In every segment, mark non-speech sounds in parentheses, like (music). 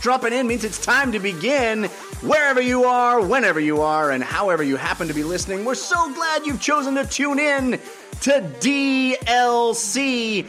dropping in means it's time to begin. Wherever you are, whenever you are, and however you happen to be listening, we're so glad you've chosen to tune in to DLC.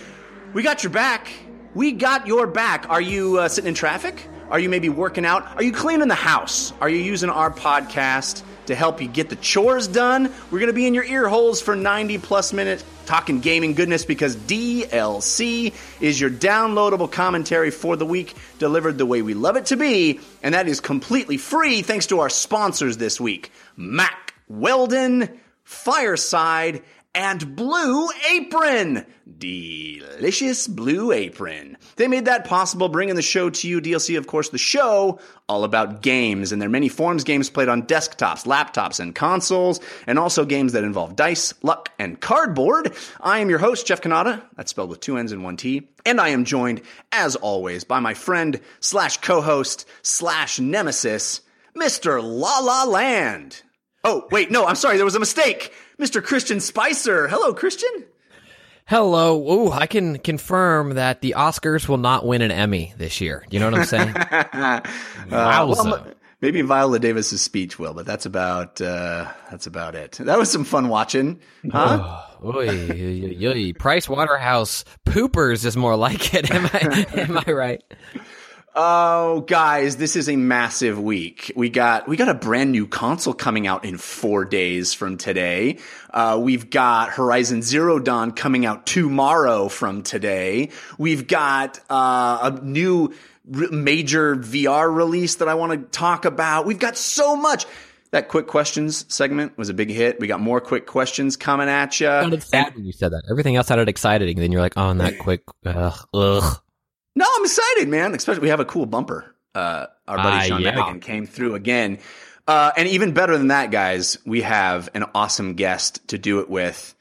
We got your back. We got your back. Are you uh, sitting in traffic? Are you maybe working out? Are you cleaning the house? Are you using our podcast to help you get the chores done? We're going to be in your ear holes for 90 plus minutes talking gaming goodness because DLC is your downloadable commentary for the week delivered the way we love it to be, and that is completely free thanks to our sponsors this week Mack Weldon, Fireside, and Blue Apron. Delicious Blue Apron. They made that possible, bringing the show to you. DLC, of course, the show all about games and their many forms games played on desktops, laptops, and consoles, and also games that involve dice, luck, and cardboard. I am your host, Jeff Kanata. That's spelled with two N's and one T. And I am joined, as always, by my friend slash co-host slash nemesis, Mr. La La Land. Oh, wait, no, I'm sorry, there was a mistake. Mr. Christian Spicer. Hello, Christian. Hello. Ooh, I can confirm that the Oscars will not win an Emmy this year. You know what I'm saying? (laughs) uh, well, maybe Viola Davis's speech will, but that's about uh, that's about it. That was some fun watching, huh? Oh, oy, oy, oy, Price Waterhouse poopers is more like it. Am I (laughs) am I right? Oh, guys, this is a massive week. We got we got a brand new console coming out in four days from today. Uh, we've got Horizon Zero Dawn coming out tomorrow from today. We've got uh, a new major VR release that I want to talk about. We've got so much. That quick questions segment was a big hit. We got more quick questions coming at you. Sounded sad when you said that. Everything else sounded exciting. Then you're like, oh, that (laughs) quick, ugh, ugh. No, I'm excited, man. Especially we have a cool bumper. Uh, our buddy uh, Sean yeah. came through again. Uh, and even better than that, guys, we have an awesome guest to do it with.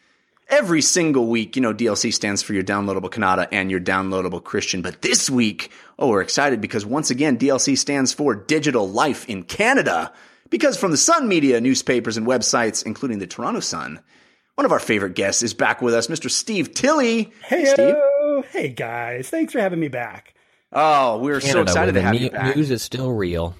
Every single week, you know, DLC stands for your downloadable Kanata and your downloadable Christian. But this week, oh, we're excited because once again, DLC stands for Digital Life in Canada. Because from the Sun Media newspapers and websites, including the Toronto Sun, one of our favorite guests is back with us, Mr. Steve Tilley. Hey, Steve. Hey guys, thanks for having me back. Oh, we're Canada, so excited to have ne- you back. News is still real.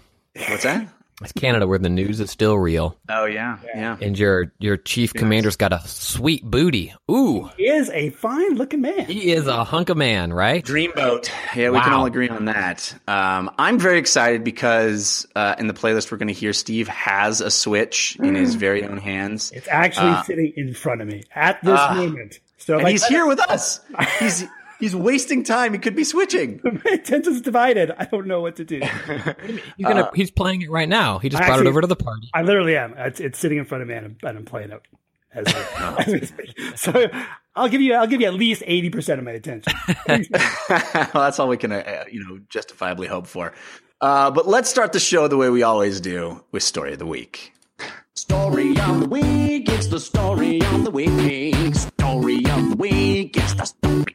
What's that? It's Canada where the news is still real. Oh yeah, yeah. And your your chief yes. commander's got a sweet booty. Ooh, he is a fine looking man. He is a hunk of man, right? Dreamboat. Yeah, we wow. can all agree on that. Um, I'm very excited because uh, in the playlist we're going to hear Steve has a Switch in his very own hands. It's actually uh, sitting in front of me at this uh, moment. So and he's here with us. He's He's wasting time. He could be switching. (laughs) My attention's divided. I don't know what to do. he's, gonna, uh, he's playing it right now. He just I brought actually, it over to the party. I literally am. It's, it's sitting in front of me, and I'm, and I'm playing it. As, (laughs) (laughs) as so I'll give you I'll give you at least eighty percent of my attention. well, that's all we can uh, you know justifiably hope for. Uh, but let's start the show the way we always do with story of the week. Story of the week. It's the story of the week. Story of the week. It's the story of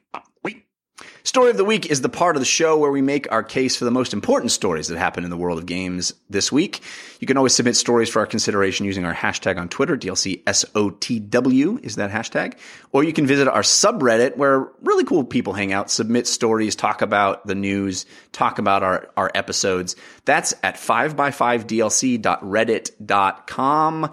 Story of the Week is the part of the show where we make our case for the most important stories that happen in the world of games this week. You can always submit stories for our consideration using our hashtag on Twitter, DLCSOTW is that hashtag. Or you can visit our subreddit where really cool people hang out, submit stories, talk about the news, talk about our, our episodes. That's at 5by5dlc.reddit.com.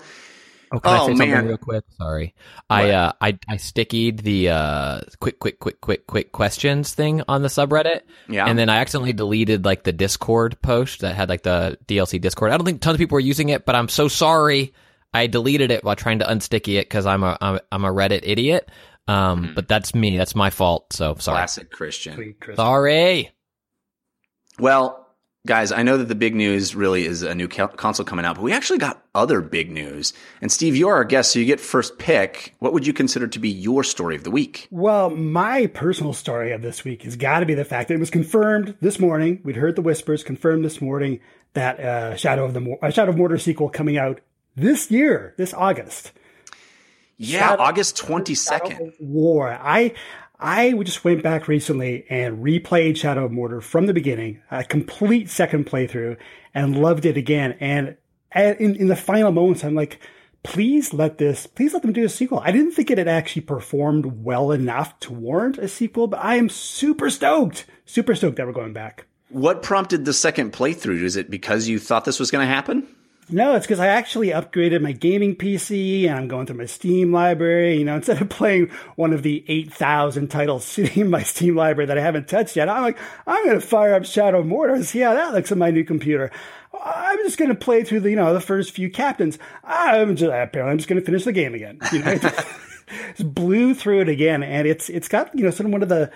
Oh, can oh, I say man. something real quick? Sorry. What? I uh I I stickied the uh quick quick quick quick quick questions thing on the subreddit. Yeah. And then I accidentally deleted like the Discord post that had like the DLC Discord. I don't think tons of people were using it, but I'm so sorry. I deleted it while trying to unsticky it because I'm a I'm, I'm a Reddit idiot. Um, mm. but that's me. That's my fault. So sorry. Classic Christian. Sorry. Well, guys, I know that the big news really is a new console coming out, but we actually got other big news. And Steve, you're our guest, so you get first pick. What would you consider to be your story of the week? Well, my personal story of this week has got to be the fact that it was confirmed this morning. We'd heard the whispers, confirmed this morning that uh, Shadow of the uh, Shadow of Mordor sequel coming out this year, this August. Yeah, Shadow, August twenty second. War. I I just went back recently and replayed Shadow of Mordor from the beginning, a complete second playthrough, and loved it again. And in, in the final moments, I'm like, please let this, please let them do a sequel. I didn't think it had actually performed well enough to warrant a sequel, but I am super stoked, super stoked that we're going back. What prompted the second playthrough? Is it because you thought this was going to happen? No, it's because I actually upgraded my gaming PC and I'm going through my Steam library. You know, (laughs) instead of playing one of the 8,000 titles sitting (laughs) in my Steam library that I haven't touched yet, I'm like, I'm going to fire up Shadow of Mordor and see how that looks on my new computer. I'm just going to play through the, you know, the first few captains. I'm just, apparently I'm just going to finish the game again. You know, (laughs) just blew through it again. And it's, it's got, you know, sort of one of the,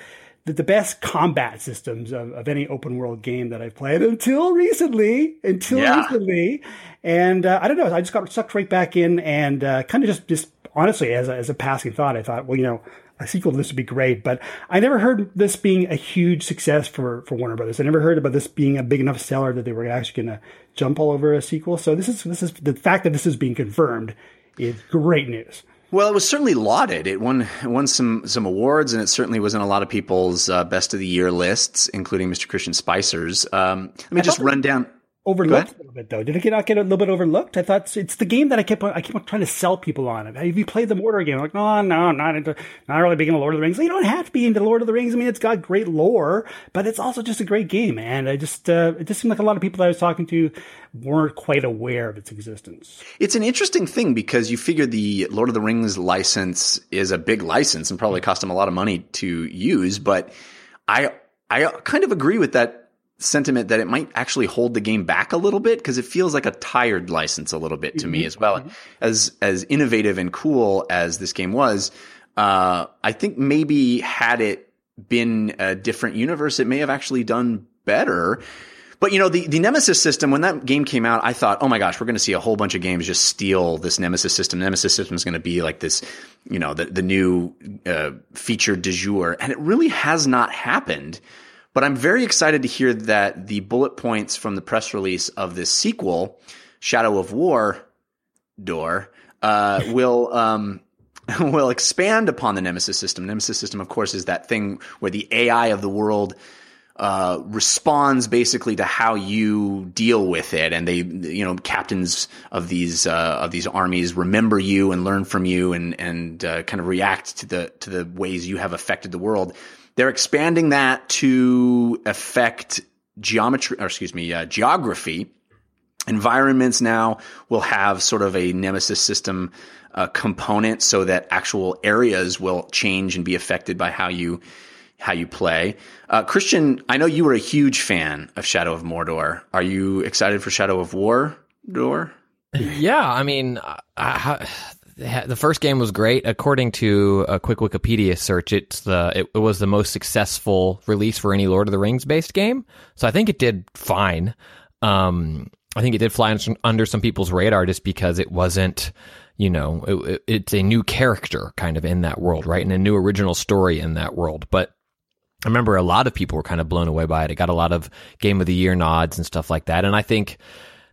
the, the best combat systems of, of any open world game that I've played until recently. Until yeah. recently, and uh, I don't know. I just got sucked right back in, and uh, kind of just just honestly, as a, as a passing thought, I thought, well, you know, a sequel to this would be great. But I never heard this being a huge success for for Warner Brothers. I never heard about this being a big enough seller that they were actually going to jump all over a sequel. So this is this is the fact that this is being confirmed is great news. Well, it was certainly lauded. It won won some some awards, and it certainly was in a lot of people's uh, best of the year lists, including Mr. Christian Spicer's. Um, let me I just run down overlooked a little bit though. Did it not get a little bit overlooked? I thought it's the game that I kept on, I keep trying to sell people on. Have you played the Mordor game? I'm like, no, no, not into, not really big into Lord of the Rings. You don't have to be into Lord of the Rings. I mean, it's got great lore, but it's also just a great game. And I just, uh, it just seemed like a lot of people that I was talking to weren't quite aware of its existence. It's an interesting thing because you figure the Lord of the Rings license is a big license and probably cost them a lot of money to use, but I, I kind of agree with that sentiment that it might actually hold the game back a little bit because it feels like a tired license a little bit to mm-hmm. me as well. Mm-hmm. As as innovative and cool as this game was, uh, I think maybe had it been a different universe, it may have actually done better. But you know, the, the Nemesis system, when that game came out, I thought, oh my gosh, we're going to see a whole bunch of games just steal this Nemesis system. Nemesis system is going to be like this, you know, the, the new uh, feature du jour. And it really has not happened. But I'm very excited to hear that the bullet points from the press release of this sequel, Shadow of War, door, uh, (laughs) will um, (laughs) will expand upon the Nemesis system. Nemesis system, of course, is that thing where the AI of the world uh, responds basically to how you deal with it, and they, you know, captains of these uh, of these armies remember you and learn from you, and and uh, kind of react to the to the ways you have affected the world. They're expanding that to affect geometry, or excuse me, uh, geography. Environments now will have sort of a nemesis system uh, component so that actual areas will change and be affected by how you how you play. Uh, Christian, I know you were a huge fan of Shadow of Mordor. Are you excited for Shadow of War? Door? Yeah, I mean, I, the first game was great. According to a quick Wikipedia search, it's the it, was the most successful release for any Lord of the Rings based game. So I think it did fine. Um, I think it did fly under some people's radar just because it wasn't, you know, it, it's a new character kind of in that world, right, and a new original story in that world. But I remember a lot of people were kind of blown away by it. It got a lot of Game of the Year nods and stuff like that, and I think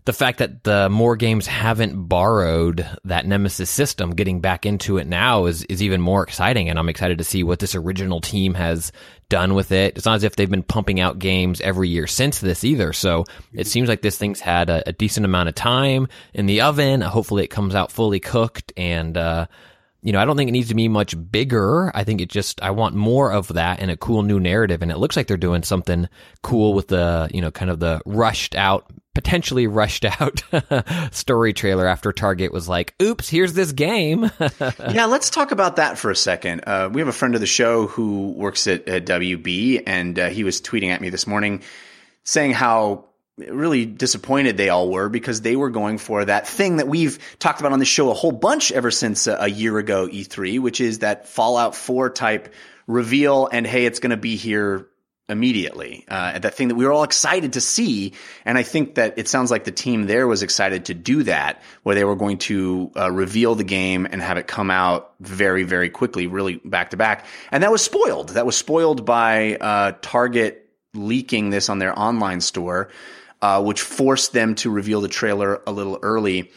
the fact that the more games haven't borrowed that Nemesis system, getting back into it now is is even more exciting, and I'm excited to see what this original team has done with it. It's not as if they've been pumping out games every year since this either. So it seems like this thing's had a, a decent amount of time in the oven. Hopefully, it comes out fully cooked and. Uh, you know, I don't think it needs to be much bigger. I think it just, I want more of that and a cool new narrative. And it looks like they're doing something cool with the, you know, kind of the rushed out potentially rushed (laughs) out story trailer after Target was like, oops, here's this game. (laughs) yeah, let's talk about that for a second. Uh, we have a friend of the show who works at, at WB, and uh, he was tweeting at me this morning saying how really disappointed they all were because they were going for that thing that we've talked about on the show a whole bunch ever since a, a year ago E3, which is that Fallout 4 type reveal and hey, it's going to be here immediately. Uh, that thing that we were all excited to see. And I think that it sounds like the team there was excited to do that, where they were going to uh, reveal the game and have it come out very, very quickly, really back to back. And that was spoiled. That was spoiled by uh, Target leaking this on their online store, uh, which forced them to reveal the trailer a little early.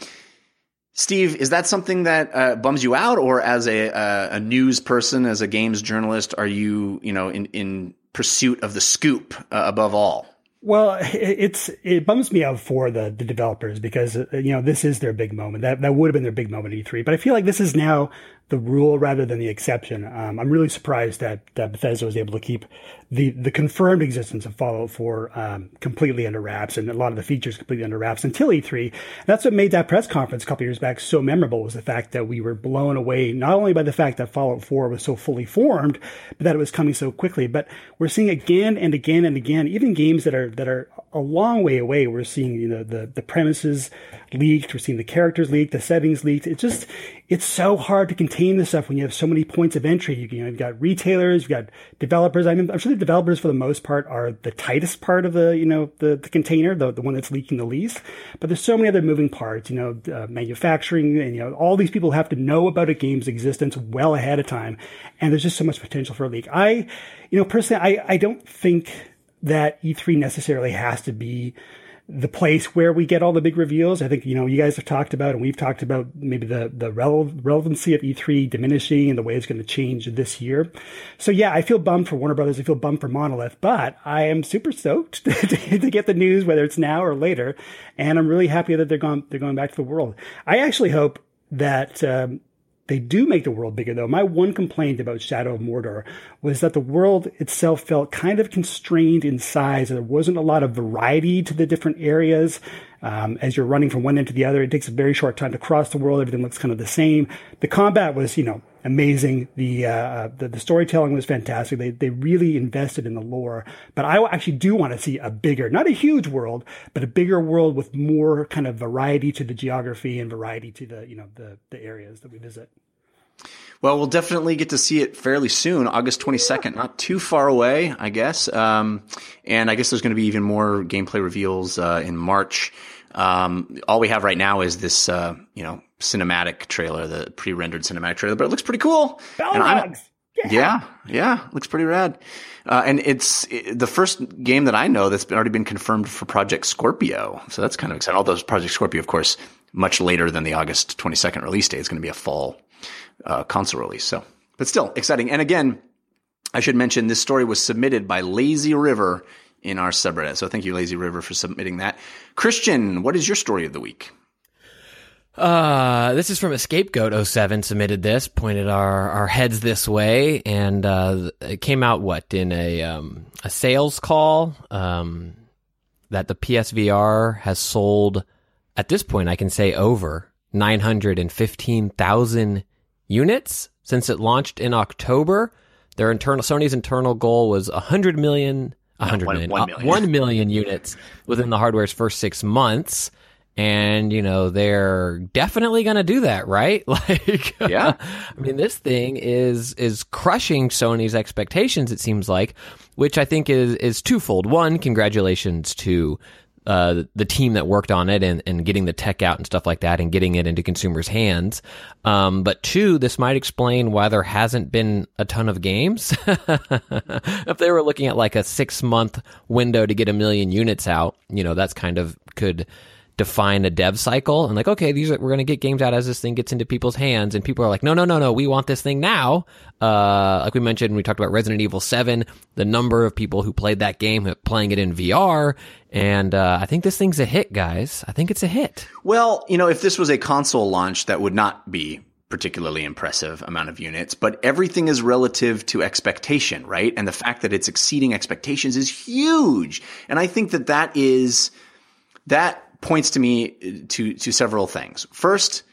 Steve, is that something that uh, bums you out, or as a, a, a news person, as a games journalist, are you you know in in pursuit of the scoop uh, above all. Well, it's it bums me out for the, the developers because uh, you know this is their big moment. That that would have been their big moment at E3. But I feel like this is now the rule rather than the exception. Um, I'm really surprised that, that Bethesda was able to keep the, the confirmed existence of Fallout 4 um, completely under wraps and a lot of the features completely under wraps until E3. That's what made that press conference a couple years back so memorable was the fact that we were blown away not only by the fact that Fallout 4 was so fully formed, but that it was coming so quickly. But we're seeing again and again and again, even games that are that are a long way away. We're seeing you know the the premises leaked, we're seeing the characters leaked, the settings leaked. It's just it's so hard to contain this stuff when you have so many points of entry. You, you know, you've got retailers, you've got developers. I mean, I'm sure the developers for the most part are the tightest part of the, you know, the, the container, the, the one that's leaking the least. But there's so many other moving parts, you know, uh, manufacturing and, you know, all these people have to know about a game's existence well ahead of time. And there's just so much potential for a leak. I, you know, personally, I, I don't think that E3 necessarily has to be the place where we get all the big reveals. I think, you know, you guys have talked about, and we've talked about maybe the, the rele- relevancy of E3 diminishing and the way it's going to change this year. So yeah, I feel bummed for Warner Brothers. I feel bummed for Monolith, but I am super stoked (laughs) to, to get the news, whether it's now or later. And I'm really happy that they're going, they're going back to the world. I actually hope that, um, they do make the world bigger, though. My one complaint about Shadow of Mordor was that the world itself felt kind of constrained in size. There wasn't a lot of variety to the different areas. Um, as you're running from one end to the other, it takes a very short time to cross the world. Everything looks kind of the same. The combat was, you know, amazing. The, uh, the, the storytelling was fantastic. They they really invested in the lore. But I actually do want to see a bigger, not a huge world, but a bigger world with more kind of variety to the geography and variety to the you know the the areas that we visit. Well, we'll definitely get to see it fairly soon, August 22nd, not too far away, I guess. Um, and I guess there's going to be even more gameplay reveals uh, in March. Um, all we have right now is this, uh, you know, cinematic trailer, the pre-rendered cinematic trailer, but it looks pretty cool. Yeah. yeah, yeah, looks pretty rad. Uh, and it's it, the first game that I know that's been, already been confirmed for Project Scorpio. So that's kind of exciting. Although Project Scorpio, of course, much later than the August 22nd release date. It's going to be a fall uh, console release. So, but still exciting. And again, I should mention this story was submitted by Lazy River in our subreddit. So thank you, Lazy River, for submitting that. Christian, what is your story of the week? Uh, this is from a scapegoat 07 submitted this, pointed our, our heads this way, and uh, it came out what in a um, a sales call um, that the PSVR has sold at this point. I can say over nine hundred and fifteen thousand units since it launched in October. Their internal Sony's internal goal was 100 million, 100 no, one, million, one million. Uh, 1 million units within the hardware's first 6 months. And, you know, they're definitely going to do that, right? (laughs) Like, yeah. I mean, this thing is, is crushing Sony's expectations, it seems like, which I think is, is twofold. One, congratulations to uh, the team that worked on it and, and getting the tech out and stuff like that and getting it into consumers' hands. Um, but two, this might explain why there hasn't been a ton of games. (laughs) if they were looking at like a six month window to get a million units out, you know, that's kind of could define a dev cycle and like, okay, these are, we're going to get games out as this thing gets into people's hands. And people are like, no, no, no, no, we want this thing now. Uh, like we mentioned, we talked about Resident Evil 7, the number of people who played that game playing it in VR. And, uh, I think this thing's a hit, guys. I think it's a hit. Well, you know, if this was a console launch, that would not be particularly impressive amount of units, but everything is relative to expectation, right? And the fact that it's exceeding expectations is huge. And I think that that is, that points to me to to several things. First,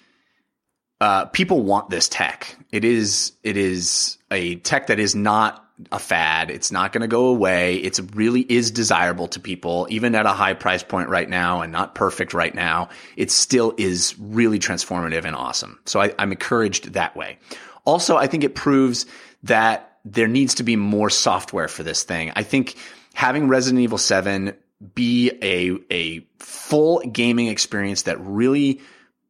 uh, people want this tech. It is it is a tech that is not a fad. It's not going to go away. It's really is desirable to people, even at a high price point right now and not perfect right now. It still is really transformative and awesome. So I, I'm encouraged that way. Also, I think it proves that there needs to be more software for this thing. I think having Resident Evil 7 be a a full gaming experience that really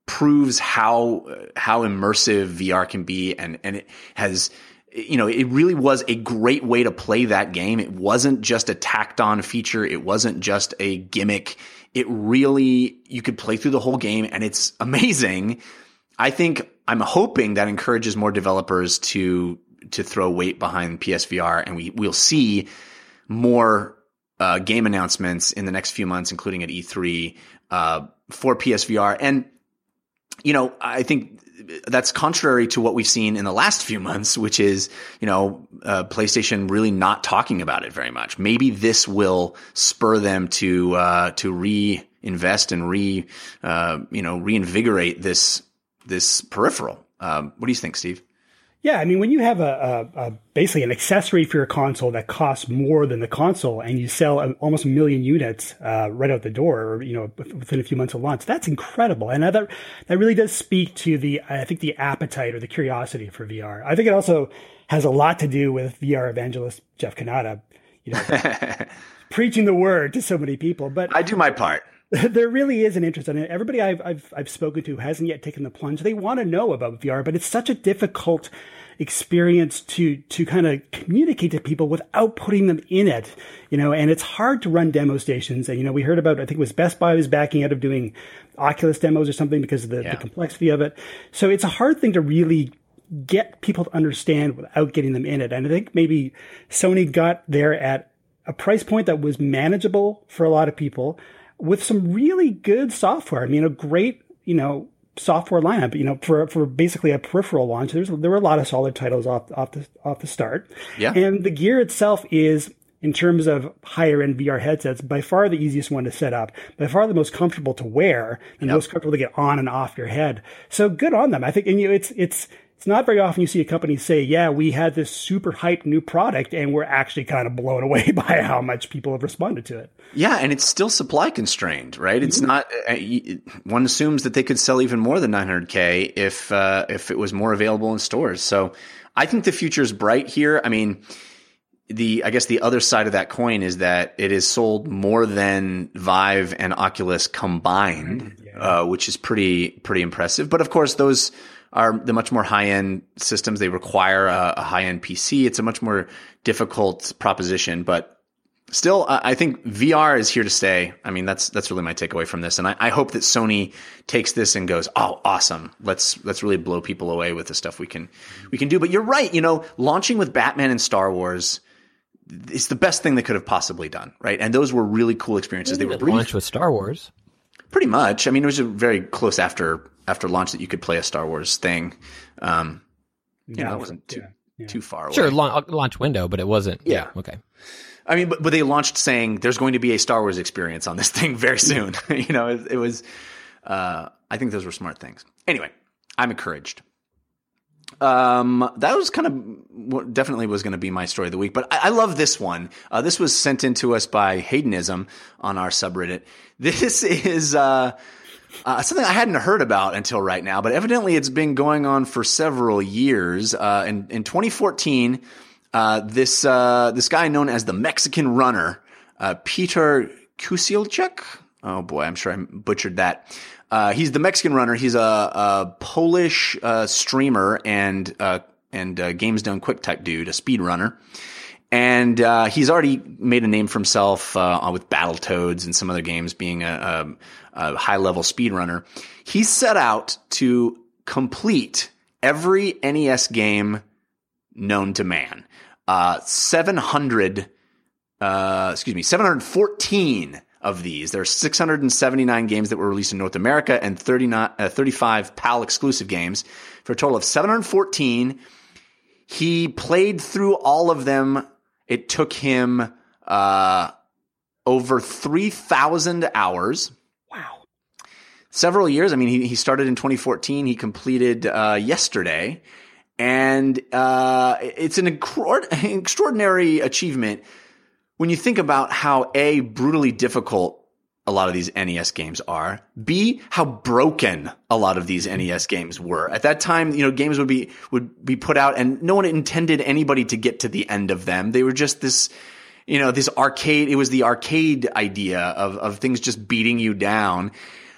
proves how how immersive VR can be and and it has you know it really was a great way to play that game. It wasn't just a tacked on feature. It wasn't just a gimmick. It really you could play through the whole game and it's amazing. I think i'm hoping that encourages more developers to to throw weight behind PSVR and we we'll see more uh, game announcements in the next few months, including at E3 uh, for PSVR. And you know, I think that's contrary to what we've seen in the last few months, which is, you know, uh, PlayStation really not talking about it very much. Maybe this will spur them to uh, to reinvest and re, uh, you know, reinvigorate this this peripheral. Um, what do you think, Steve? Yeah, I mean, when you have a, a, a, basically an accessory for your console that costs more than the console, and you sell a, almost a million units uh, right out the door, or you know, within a few months of launch, that's incredible, and that that really does speak to the I think the appetite or the curiosity for VR. I think it also has a lot to do with VR evangelist Jeff Kanata, you know, (laughs) preaching the word to so many people. But I do my part. (laughs) there really is an interest in it. Everybody I've, I've, I've spoken to hasn't yet taken the plunge. They want to know about VR, but it's such a difficult experience to to kind of communicate to people without putting them in it, you know. And it's hard to run demo stations. And you know, we heard about I think it was Best Buy was backing out of doing Oculus demos or something because of the, yeah. the complexity of it. So it's a hard thing to really get people to understand without getting them in it. And I think maybe Sony got there at a price point that was manageable for a lot of people with some really good software. I mean, a great, you know, software lineup. You know, for for basically a peripheral launch, there's there were a lot of solid titles off off the off the start. Yeah. And the gear itself is in terms of higher end VR headsets, by far the easiest one to set up, by far the most comfortable to wear, and yep. most comfortable to get on and off your head. So good on them. I think, and you know, it's it's it's not very often you see a company say, yeah, we had this super hyped new product and we're actually kind of blown away (laughs) by how much people have responded to it. Yeah. And it's still supply constrained, right? Mm-hmm. It's not, uh, one assumes that they could sell even more than 900K if, uh, if it was more available in stores. So I think the future is bright here. I mean, the I guess the other side of that coin is that it is sold more than Vive and Oculus combined, yeah. uh, which is pretty pretty impressive. But of course, those are the much more high end systems. They require a, a high end PC. It's a much more difficult proposition, but still, I think VR is here to stay. I mean, that's that's really my takeaway from this, and I, I, hope that Sony takes this and goes, "Oh, awesome! Let's let's really blow people away with the stuff we can we can do." But you're right. You know, launching with Batman and Star Wars is the best thing they could have possibly done, right? And those were really cool experiences. They, they were launched with Star Wars. Pretty much. I mean, it was very close after after launch that you could play a Star Wars thing. Um, you yeah, know, it wasn't too yeah, yeah. too far away. Sure, launch window, but it wasn't. Yeah. Okay. I mean, but, but they launched saying there's going to be a Star Wars experience on this (laughs) thing very soon. (laughs) you know, it, it was. Uh, I think those were smart things. Anyway, I'm encouraged. Um, that was kind of definitely was going to be my story of the week, but I, I love this one. Uh, this was sent in to us by Haydenism on our subreddit. (laughs) This is, uh, uh, something I hadn't heard about until right now, but evidently it's been going on for several years. Uh, in, in 2014, uh, this uh, this guy known as the Mexican Runner, Peter Kusilchuk. Oh boy, I'm sure I butchered that. Uh, he's the Mexican Runner. He's a, a Polish streamer and and games done quick type dude, a speed runner and uh, he's already made a name for himself uh, with Battletoads and some other games, being a, a, a high level speedrunner. He set out to complete every NES game known to man. Uh, 700, uh, excuse me, 714 of these. There are 679 games that were released in North America and 39, uh, 35 PAL exclusive games for a total of 714. He played through all of them it took him uh, over 3,000 hours. Wow. Several years. I mean, he, he started in 2014. He completed uh, yesterday. And uh, it's an extraordinary achievement when you think about how A, brutally difficult a lot of these NES games are. B, how broken a lot of these NES games were. At that time, you know, games would be, would be put out and no one intended anybody to get to the end of them. They were just this, you know, this arcade, it was the arcade idea of, of things just beating you down.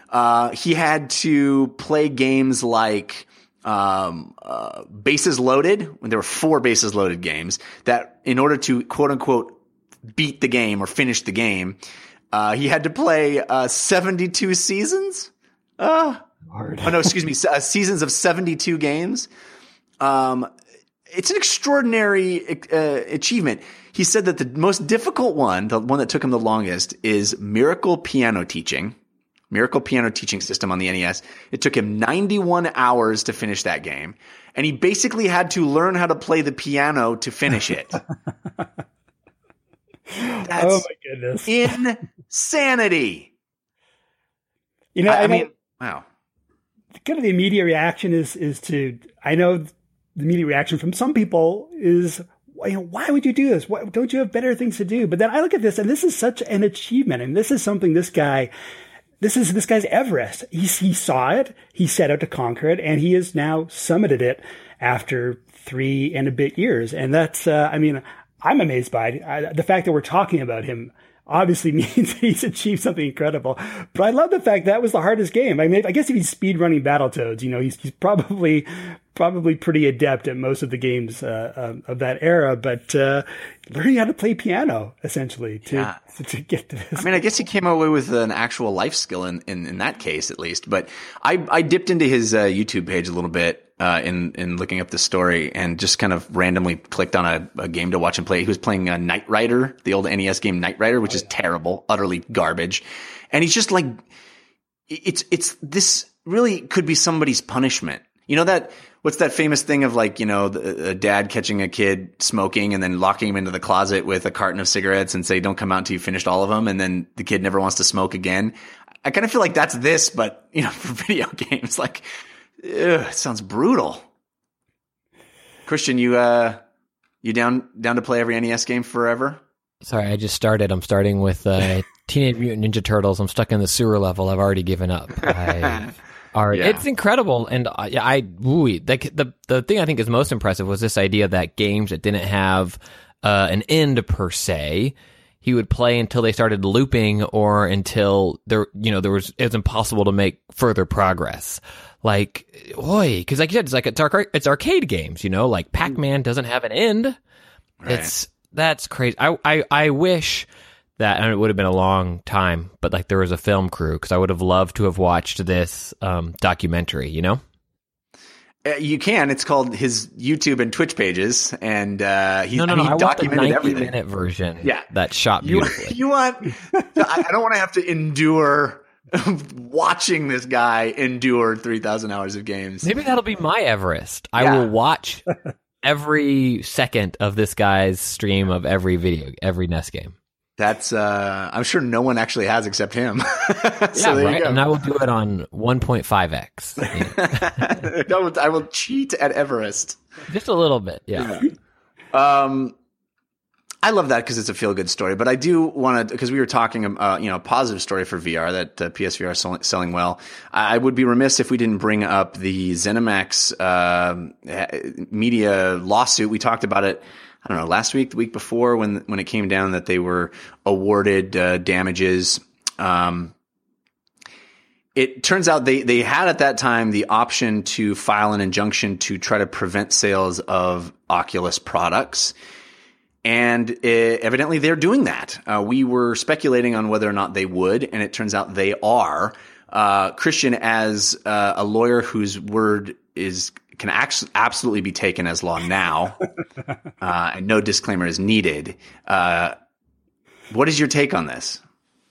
Uh, he had to play games like, um, uh, bases loaded when there were four bases loaded games that in order to quote unquote beat the game or finish the game, uh, he had to play uh, 72 seasons. Uh, oh no, excuse me, (laughs) uh, seasons of 72 games. Um, it's an extraordinary uh, achievement. He said that the most difficult one, the one that took him the longest, is miracle piano teaching. Miracle Piano Teaching System on the NES. It took him 91 hours to finish that game, and he basically had to learn how to play the piano to finish it. (laughs) (laughs) That's oh my goodness. Insanity. You know, I, I mean, wow. Kind of the immediate reaction is is to I know the immediate reaction from some people is you know, why would you do this? Why, don't you have better things to do? But then I look at this and this is such an achievement. And this is something this guy, this is this guy's Everest. He, he saw it. He set out to conquer it and he has now summited it after three and a bit years. And that's, uh, I mean, I'm amazed by it. I, the fact that we're talking about him obviously (laughs) means he's achieved something incredible. But I love the fact that was the hardest game. I mean, I guess if he's speed running Battletoads, you know, he's, he's probably probably pretty adept at most of the games uh, um, of that era. But uh, learning how to play piano essentially to, yeah. to, (laughs) to get to this. I mean, I guess he came away with an actual life skill in in, in that case at least. But I I dipped into his uh, YouTube page a little bit. Uh, in in looking up the story and just kind of randomly clicked on a, a game to watch and play. He was playing a Knight Rider, the old NES game Knight Rider, which is terrible, utterly garbage. And he's just like, it's it's this really could be somebody's punishment. You know that what's that famous thing of like you know the, a dad catching a kid smoking and then locking him into the closet with a carton of cigarettes and say don't come out until you finished all of them and then the kid never wants to smoke again i kind of feel like that's this but you know (laughs) for video (laughs) games like ugh, it sounds brutal. Christian you uh you down down to play every nes game forever? Sorry i just started. I'm starting with uh (laughs) teenage mutant ninja turtles. I'm stuck in the sewer level. I've already given up. (laughs) I are yeah. it's incredible. And I, I ooh, the, the the thing I think is most impressive was this idea that games that didn't have uh, an end per se he would play until they started looping or until there you know there was it was impossible to make further progress like boy because like you said it's like it's, arcade, it's arcade games you know? Like pac-man doesn't have an end. Right. it's that's crazy. I, I i wish that and it would have been a long time but like there was a film crew because i would have loved to have watched this um, documentary you know? Uh, you can. It's called his youtube and twitch pages and uh he, no, no, no, I mean, he documented everything. minute version yeah. that shot beautifully. you, you want i don't want to have to endure (laughs) watching this guy endure 3000 hours of games maybe that'll be my everest i yeah. will watch (laughs) every second of this guy's stream of every video every nes game that's uh I'm sure no one actually has except him. (laughs) so yeah, right. And I will do it on 1.5x. no, I will cheat at Everest. Just a little bit, yeah. yeah. Um I love that because it's a feel good story, but I do want to because we were talking, uh, you know, a positive story for VR that uh, PSVR is selling, well. I, would be remiss if we didn't bring up the ZeniMax uh, media lawsuit. We talked about it I don't know, last week, the week before, when when it came down that they were awarded uh, damages. Um, it turns out they they had at that time the option to file an injunction to try to prevent sales of Oculus products. And it, evidently they're doing that. Uh, we were speculating on whether or not they would, and it turns out they are. Uh, Christian, as uh, a lawyer whose word is can absolutely be taken as law now, (laughs) uh, and no disclaimer is needed. Uh, what is your take on this?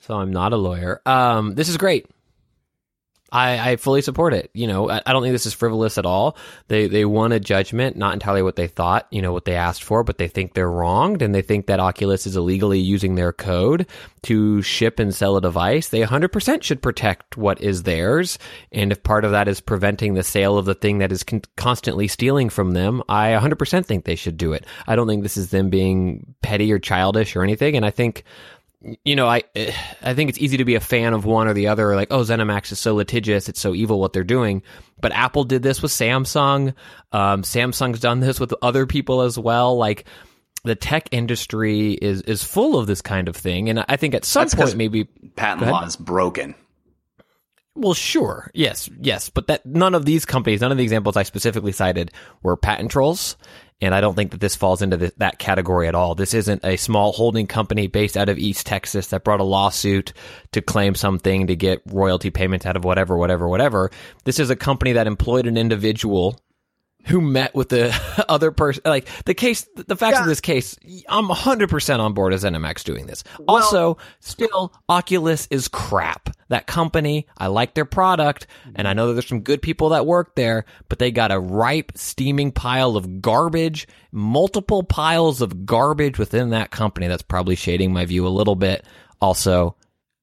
So I'm not a lawyer. Um, this is great. I, I fully support it. You know, I, I, don't think this is frivolous at all. They they won a judgment, not entirely what they thought, you know, what they asked for, but they think they're wronged and they think that Oculus is illegally using their code to ship and sell a device. They 100% should protect what is theirs. And if part of that is preventing the sale of the thing that is con- constantly stealing from them, I 100% think they should do it. I don't think this is them being petty or childish or anything. And I think you know, I I think it's easy to be a fan of one or the other. Like, oh, ZeniMax is so litigious; it's so evil what they're doing. But Apple did this with Samsung. Um, Samsung's done this with other people as well. Like, the tech industry is is full of this kind of thing, and I think at some That's point maybe patent law is broken. Well, sure, yes, yes, but that none of these companies, none of the examples I specifically cited were patent trolls, and I don't think that this falls into the, that category at all. This isn't a small holding company based out of East Texas that brought a lawsuit to claim something to get royalty payments out of whatever, whatever, whatever. This is a company that employed an individual who met with the (laughs) other person. Like the case, the facts yeah. of this case, I'm 100% on board as ZeniMax doing this. Well, also, still, Oculus is crap. That company, I like their product, and I know that there's some good people that work there, but they got a ripe, steaming pile of garbage, multiple piles of garbage within that company. That's probably shading my view a little bit. Also,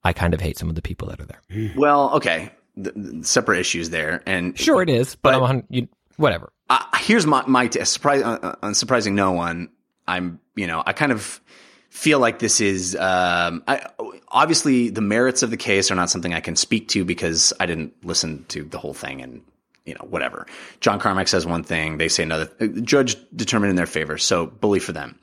I kind of hate some of the people that are there. Well, okay. The, the separate issues there, and sure it is, but, but I'm you, whatever uh, here's my my t- surprise uh, uh, unsurprising no one. I'm you know I kind of feel like this is um, I, obviously the merits of the case are not something I can speak to because I didn't listen to the whole thing and you know whatever. John Carmack says one thing, they say another. The uh, judge determined in their favor, so bully for them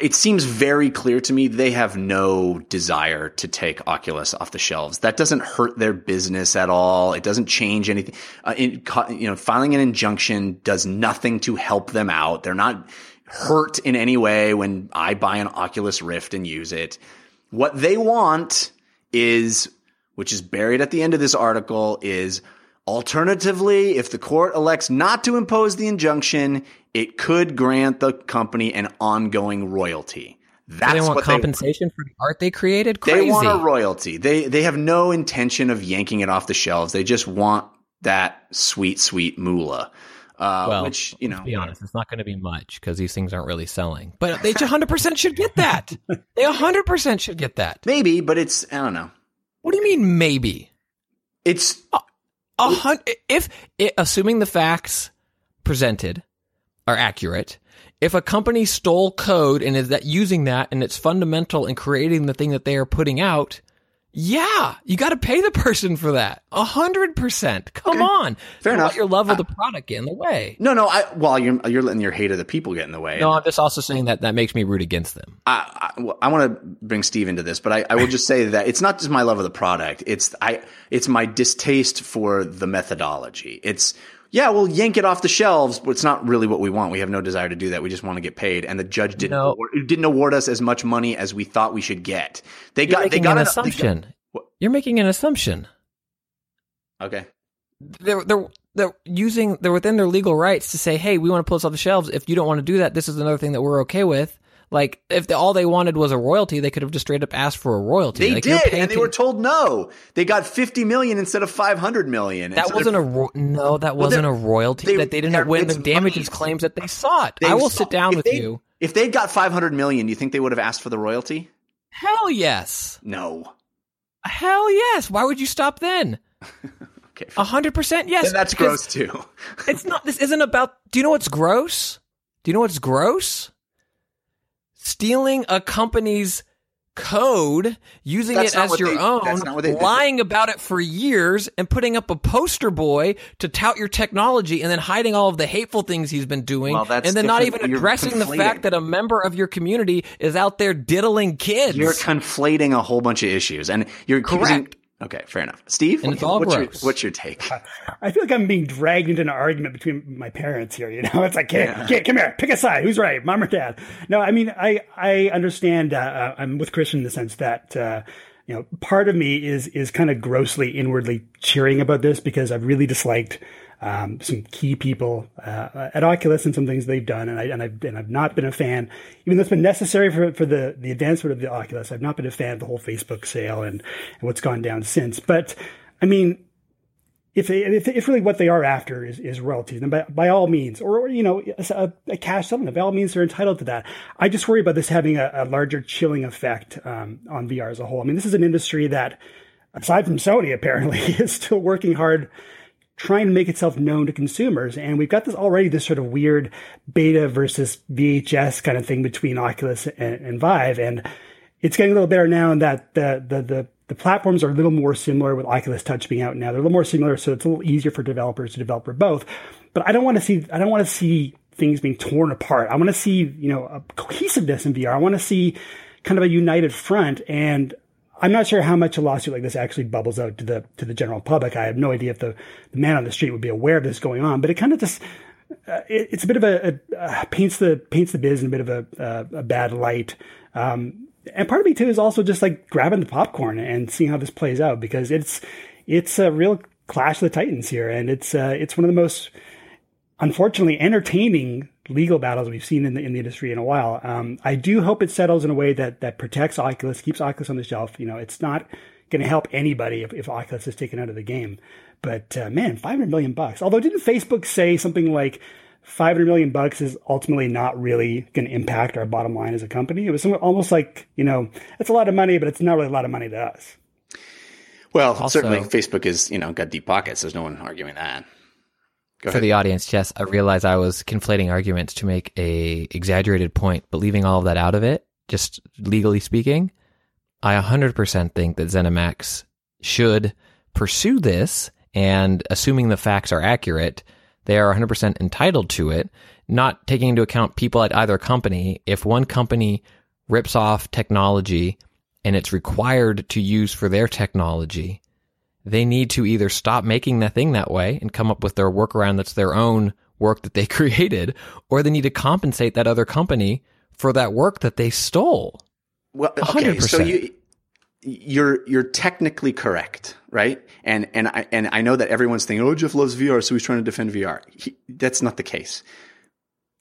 it seems very clear to me they have no desire to take Oculus off the shelves. That doesn't hurt their business at all. It doesn't change anything. Uh, in, you know, filing an injunction does nothing to help them out. They're not hurt in any way when I buy an Oculus Rift and use it. What they want is, which is buried at the end of this article, is Alternatively, if the court elects not to impose the injunction, it could grant the company an ongoing royalty. That's they want compensation they, for the art they created. Crazy. They want a royalty. They they have no intention of yanking it off the shelves. They just want that sweet, sweet moolah. Uh, well, which you know, be honest, it's not going to be much because these things aren't really selling. But they 100 percent should get that. They 100 percent should get that. Maybe, but it's I don't know. What do you mean maybe? It's uh, a hundred, if it, assuming the facts presented are accurate, if a company stole code and is that using that and it's fundamental in creating the thing that they are putting out, yeah, you got to pay the person for that. A hundred percent. Come okay. on. Fair Don't enough. Your love of the product get in the way. No, no. I well, you're you're letting your hate of the people get in the way. No, I'm just also saying that that makes me root against them. I I, I want to bring Steve into this, but I, I will just say that it's not just my love of the product. It's I it's my distaste for the methodology. It's yeah, we'll yank it off the shelves, but it's not really what we want. We have no desire to do that. We just want to get paid. And the judge didn't no. award, didn't award us as much money as we thought we should get. They You're got they got an, an assumption. Got, You're making an assumption. Okay. They're they're they're using they're within their legal rights to say, hey, we want to pull this off the shelves. If you don't want to do that, this is another thing that we're okay with. Like, if the, all they wanted was a royalty, they could have just straight up asked for a royalty. They like, did, and they were told no. They got fifty million instead of five hundred million. That wasn't a ro- no. That wasn't a royalty. They, that they didn't win the damages money. claims that they sought. They I will sit down with they, you. If they'd got five hundred million, do you think they would have asked for the royalty? Hell yes. No. Hell yes. Why would you stop then? (laughs) okay. A hundred percent yes. And that's gross too. it's not. This isn't about. Do you know what's gross? Do you know what's gross? Stealing a company's code, using That's it as your they, own, they, lying about it for years, and putting up a poster boy to tout your technology, and then hiding all of the hateful things he's been doing, well, and then not even addressing the fact that a member of your community is out there diddling kids. You're conflating a whole bunch of issues, and you're correct. Okay, fair enough. Steve, and it's all what's, gross. Your, what's your take? (laughs) I feel like I'm being dragged into an argument between my parents here. You know, (laughs) it's like, kid, yeah. kid, come here, pick a side. Who's right, mom or dad? No, I mean, I I understand. Uh, uh, I'm with Christian in the sense that. Uh, you know, part of me is is kind of grossly inwardly cheering about this because I've really disliked um, some key people uh, at Oculus and some things they've done, and I and I've and I've not been a fan, even though it's been necessary for for the the advancement of the Oculus. I've not been a fan of the whole Facebook sale and, and what's gone down since. But I mean, if, they, if, if really what they are after is, is royalties, then by, by all means, or, or you know, a, a, cash settlement, by all means, they're entitled to that. I just worry about this having a, a larger chilling effect um, on VR as a whole. I mean, this is an industry that, aside from Sony, apparently, (laughs) is still working hard trying to make itself known to consumers. And we've got this already, this sort of weird beta versus VHS kind of thing between Oculus and, and Vive. And it's getting a little better now in that the, the, the, the platforms are a little more similar with Oculus Touch being out now. They're a little more similar, so it's a little easier for developers to develop for both. But I don't want to see, I don't want to see things being torn apart. I want to see, you know, a cohesiveness in VR. I want to see kind of a united front. And I'm not sure how much a lawsuit like this actually bubbles out to the to the general public. I have no idea if the, the man on the street would be aware of this going on, but it kind of just uh, it, it's a bit of a, a uh, paints the paints the biz in a bit of a, a, a bad light. Um, and part of me too is also just like grabbing the popcorn and seeing how this plays out because it's it's a real clash of the titans here, and it's uh, it's one of the most unfortunately entertaining legal battles we've seen in the in the industry in a while. Um, I do hope it settles in a way that that protects Oculus, keeps Oculus on the shelf. You know, it's not going to help anybody if, if Oculus is taken out of the game. But uh, man, 500 million bucks. Although didn't Facebook say something like 500 million bucks is ultimately not really going to impact our bottom line as a company? It was almost like, you know, it's a lot of money, but it's not really a lot of money to us. Well, also, certainly Facebook is, you know, got deep pockets. There's no one arguing that. For the audience, Jeff, I realize I was conflating arguments to make a exaggerated point, but leaving all of that out of it, just legally speaking, I 100% think that ZeniMax should pursue this and assuming the facts are accurate, they are 100% entitled to it, not taking into account people at either company. If one company rips off technology and it's required to use for their technology, they need to either stop making the thing that way and come up with their workaround that's their own work that they (laughs) created, or they need to compensate that other company for that work that they stole. Well, okay, 100%. so you you're you're technically correct, right? And and I and I know that everyone's thinking, "Oh, Jeff loves VR, so he's trying to defend VR." He, that's not the case.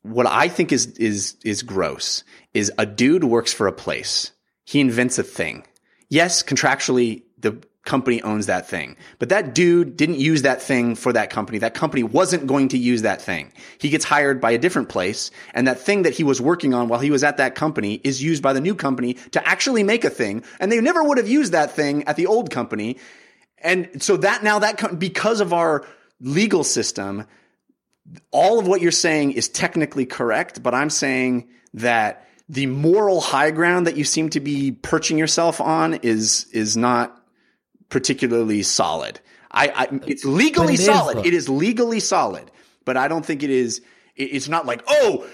What I think is is is gross is a dude works for a place. He invents a thing. Yes, contractually the company owns that thing. But that dude didn't use that thing for that company. That company wasn't going to use that thing. He gets hired by a different place and that thing that he was working on while he was at that company is used by the new company to actually make a thing. And they never would have used that thing at the old company. And so that now that because of our legal system, all of what you're saying is technically correct, but I'm saying that the moral high ground that you seem to be perching yourself on is is not particularly solid. I, I it's legally it solid. Is, it is legally solid, but I don't think it is. It's not like oh,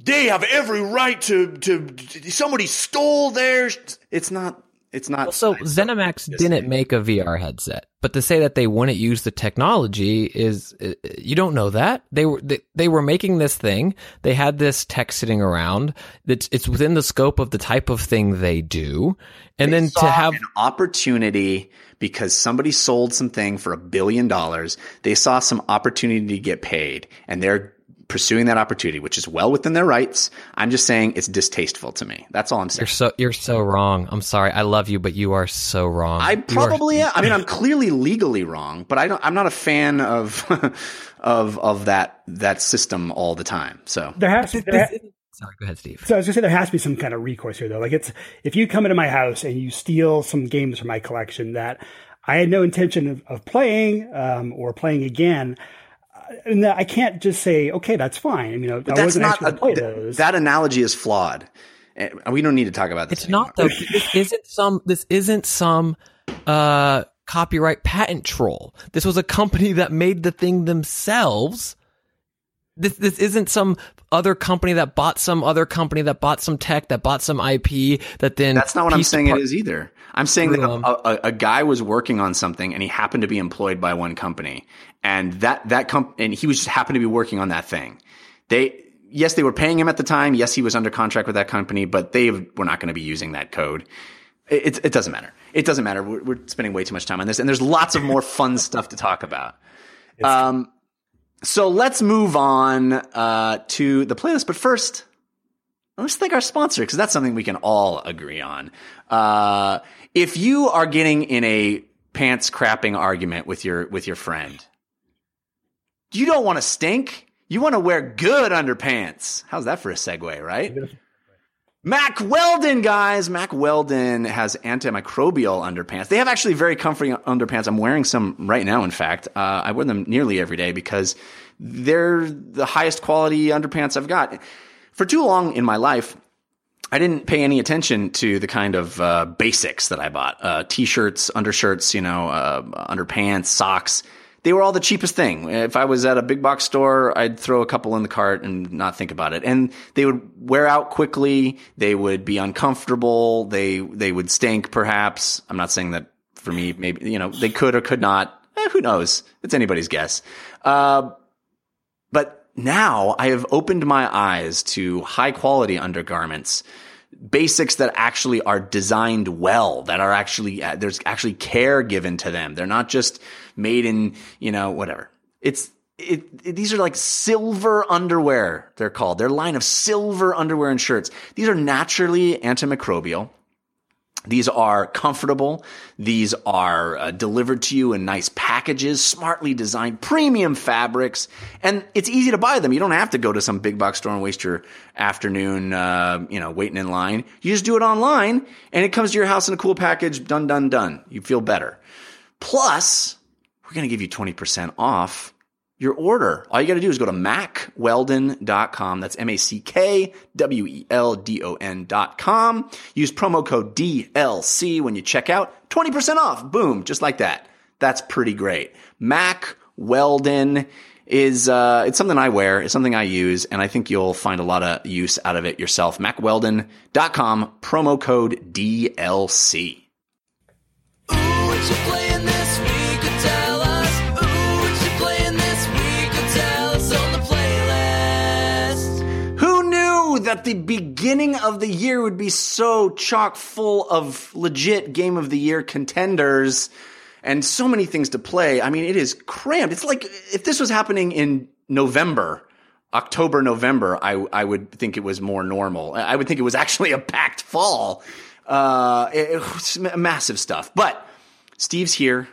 they have every right to to somebody stole theirs. It's not. It's not. Well, so ZeniMax didn't make a VR headset, but to say that they wouldn't use the technology is uh, you don't know that they were they, they were making this thing. They had this tech sitting around. It's it's within the scope of the type of thing they do, and they then to have an opportunity because somebody sold something for a billion dollars. They saw some opportunity to get paid and they're pursuing that opportunity, which is well within their rights. I'm just saying it's distasteful to me. That's all I'm saying. You're so you're so wrong. I'm sorry. I love you, but you are so wrong. I probably are, am. I mean, I'm (laughs) clearly legally wrong, but I don't. I'm not a fan of (laughs) of of that that system all the time. So there has to. There, Sorry, go ahead, Steve. So I was gonna say there has to be some kind of recourse here, though. Like it's if you come into my house and you steal some games from my collection that I had no intention of, of playing um, or playing again, and I can't just say, okay, that's fine. I mean, I that's wasn't not a, play those. That analogy is flawed. We don't need to talk about this. It's anymore. not though. this isn't some. This isn't some. Uh, copyright patent troll. This was a company that made the thing themselves this this isn't some other company that bought some other company that bought some tech that bought some IP that then that's not what I'm saying it is either. I'm saying that a, a, a, guy was working on something and he happened to be employed by one company and that that comp and he was just happened to be working on that thing. They yes they were paying him at the time. Yes he was under contract with that company, but they were not going to be using that code. It, it, it doesn't matter. It doesn't matter. We're, we're, spending way too much time on this, and there's lots of more fun (laughs) stuff to talk about. Um, so let's move on uh, to the playlist. But first, let's thank our sponsor because that's something we can all agree on. Uh, if you are getting in a pants crapping argument with your with your friend, you don't want to stink. You want to wear good underpants. How's that for a segue, right? Mack Weldon, guys. Mack Weldon has antimicrobial underpants. They have actually very comfy underpants. I'm wearing some right now, in fact. Uh, I wear them nearly every day because they're the highest quality underpants I've got. For too long in my life, I didn't pay any attention to the kind of uh, basics that I bought uh, t shirts, undershirts, you know, uh, underpants, socks they were all the cheapest thing. If I was at a big box store, I'd throw a couple in the cart and not think about it. And they would wear out quickly. They would be uncomfortable. They, they would stink perhaps. I'm not saying that for me, maybe, you know, they could or could not. Eh, who knows? It's anybody's guess. Uh, but now I have opened my eyes to high quality undergarments basics that actually are designed well, that are actually, uh, there's actually care given to them. They're not just made in, you know, whatever. It's, it, it, these are like silver underwear, they're called. They're line of silver underwear and shirts. These are naturally antimicrobial. These are comfortable. These are uh, delivered to you in nice packages, smartly designed, premium fabrics, and it's easy to buy them. You don't have to go to some big box store and waste your afternoon, uh, you know, waiting in line. You just do it online, and it comes to your house in a cool package. Done, done, done. You feel better. Plus, we're going to give you 20% off your order. All you got to do is go to mackweldon.com. That's M-A-C-K-W-E-L-D-O-N.com. Use promo code DLC when you check out. 20% off. Boom. Just like that. That's pretty great. Mack Weldon is, uh, it's something I wear. It's something I use. And I think you'll find a lot of use out of it yourself. mackweldon.com. Promo code DLC. Ooh, that the beginning of the year would be so chock full of legit game of the year contenders and so many things to play. I mean, it is crammed. It's like if this was happening in November, October, November, I, I would think it was more normal. I would think it was actually a packed fall. Uh, it, it massive stuff. But Steve's here.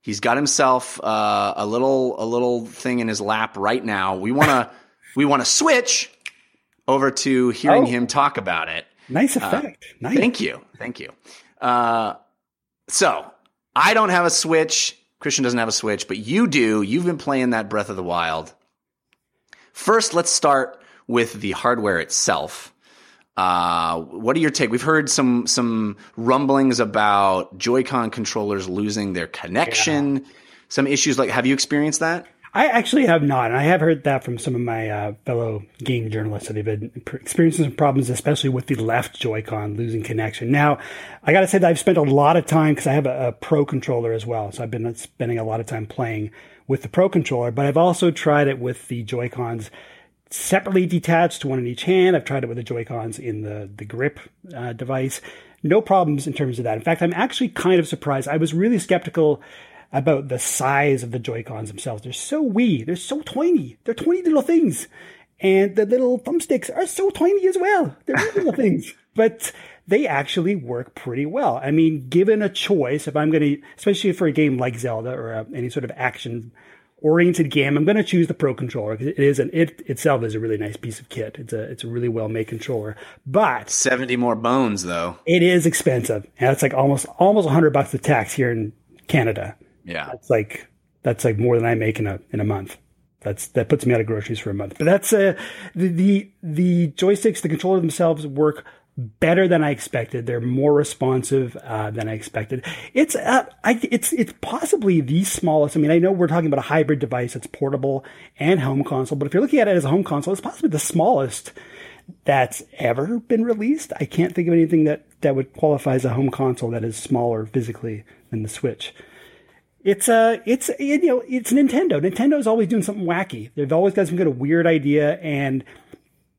He's got himself uh, a little a little thing in his lap right now. We want to we want to switch over to hearing oh, him talk about it. Nice uh, effect. Uh, nice. Thank you. Thank you. Uh, so I don't have a Switch. Christian doesn't have a Switch, but you do. You've been playing that Breath of the Wild. First, let's start with the hardware itself. Uh, what are your take? We've heard some some rumblings about Joy-Con controllers losing their connection. Yeah. Some issues like have you experienced that? I actually have not, and I have heard that from some of my uh, fellow game journalists that they've been experiencing some problems, especially with the left Joy-Con losing connection. Now, I got to say that I've spent a lot of time because I have a, a, Pro controller as well, so I've been spending a lot of time playing with the Pro controller. But I've also tried it with the Joy-Cons separately detached, one in each hand. I've tried it with the Joy-Cons in the the grip uh, device. No problems in terms of that. In fact, I'm actually kind of surprised. I was really skeptical about the size of the Joy-Cons themselves. They're so wee. They're so tiny. They're tiny little things. And the little thumbsticks are so tiny as well. They're little things. (laughs) But they actually work pretty well. I mean, given a choice, if I'm going to, especially for a game like Zelda or uh, any sort of action oriented game, I'm going to choose the Pro controller because it is an it itself is a really nice piece of kit. It's a it's a really well made controller. But seventy more bones though. It is expensive, and it's like almost almost hundred bucks a tax here in Canada. Yeah. That's like that's like more than I make in a in a month. That's that puts me out of groceries for a month. But that's uh, the, the the joysticks, the controller themselves work better than I expected. They're more responsive uh, than I expected. It's uh, I, it's it's possibly the smallest. I mean, I know we're talking about a hybrid device that's portable and home console, but if you're looking at it as a home console, it's possibly the smallest that's ever been released. I can't think of anything that that would qualify as a home console that is smaller physically than the Switch. It's uh it's you know it's Nintendo. Nintendo's always doing something wacky. They've always got some kind of weird idea and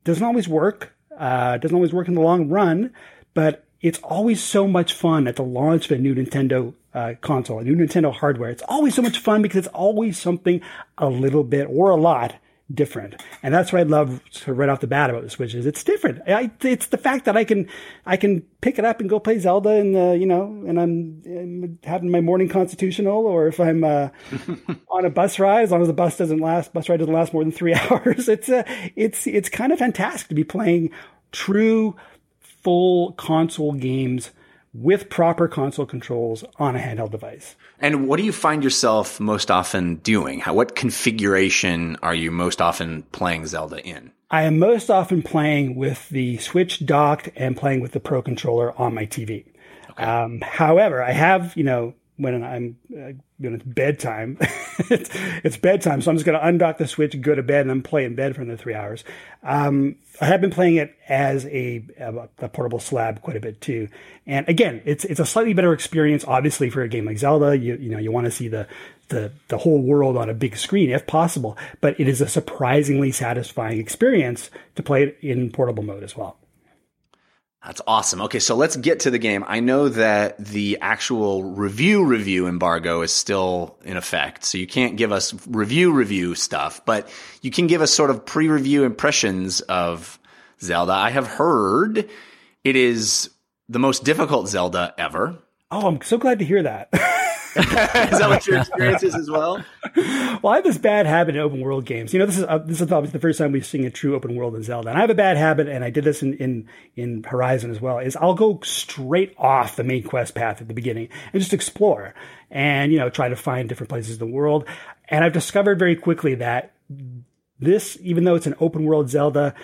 doesn't always work. Uh, doesn't always work in the long run, but it's always so much fun at the launch of a new Nintendo uh, console, a new Nintendo hardware. It's always so much fun because it's always something a little bit or a lot different. And that's what I love sort of right off the bat about the Switch is it's different. I, it's the fact that I can I can pick it up and go play Zelda and uh, you know and I'm, I'm, having my morning constitutional or if I'm uh, (laughs) on a bus ride as long as the bus doesn't last bus ride doesn't last more than 3 (laughs) hours. It's uh, it's it's kind of fantastic to be playing true full console games with proper console controls on a handheld device. And what do you find yourself most often doing? How, what configuration are you most often playing Zelda in? I am most often playing with the Switch docked and playing with the Pro controller on my TV. Okay. Um, however, I have, you know, when I'm uh, know, it's bedtime, it's, (laughs) it's, bedtime, so I'm just going to undock the Switch, go to bed, and then play in bed for another three hours. Um, I have been playing it as a, a, portable slab quite a bit too, and again, it's it's a slightly better experience, obviously, for a game like Zelda. You you know you want to see the the the whole world on a big screen if possible, but it is a surprisingly satisfying experience to play it in portable mode as well. That's awesome. Okay, so let's get to the game. I know that the actual review review embargo is still in effect, so you can't give us review review stuff, but you can give us sort of pre-review impressions of Zelda. I have heard it is the most difficult Zelda ever. Oh, I'm so glad to hear that. (laughs) (laughs) is that what your experience is as well? Well, I have this bad habit in open world games. You know, this is uh, this is probably the first time we've seen a true open world in Zelda, and I have a bad habit, and I did this in, in in Horizon as well. Is I'll go straight off the main quest path at the beginning and just explore, and you know, try to find different places in the world. And I've discovered very quickly that this, even though it's an open world Zelda,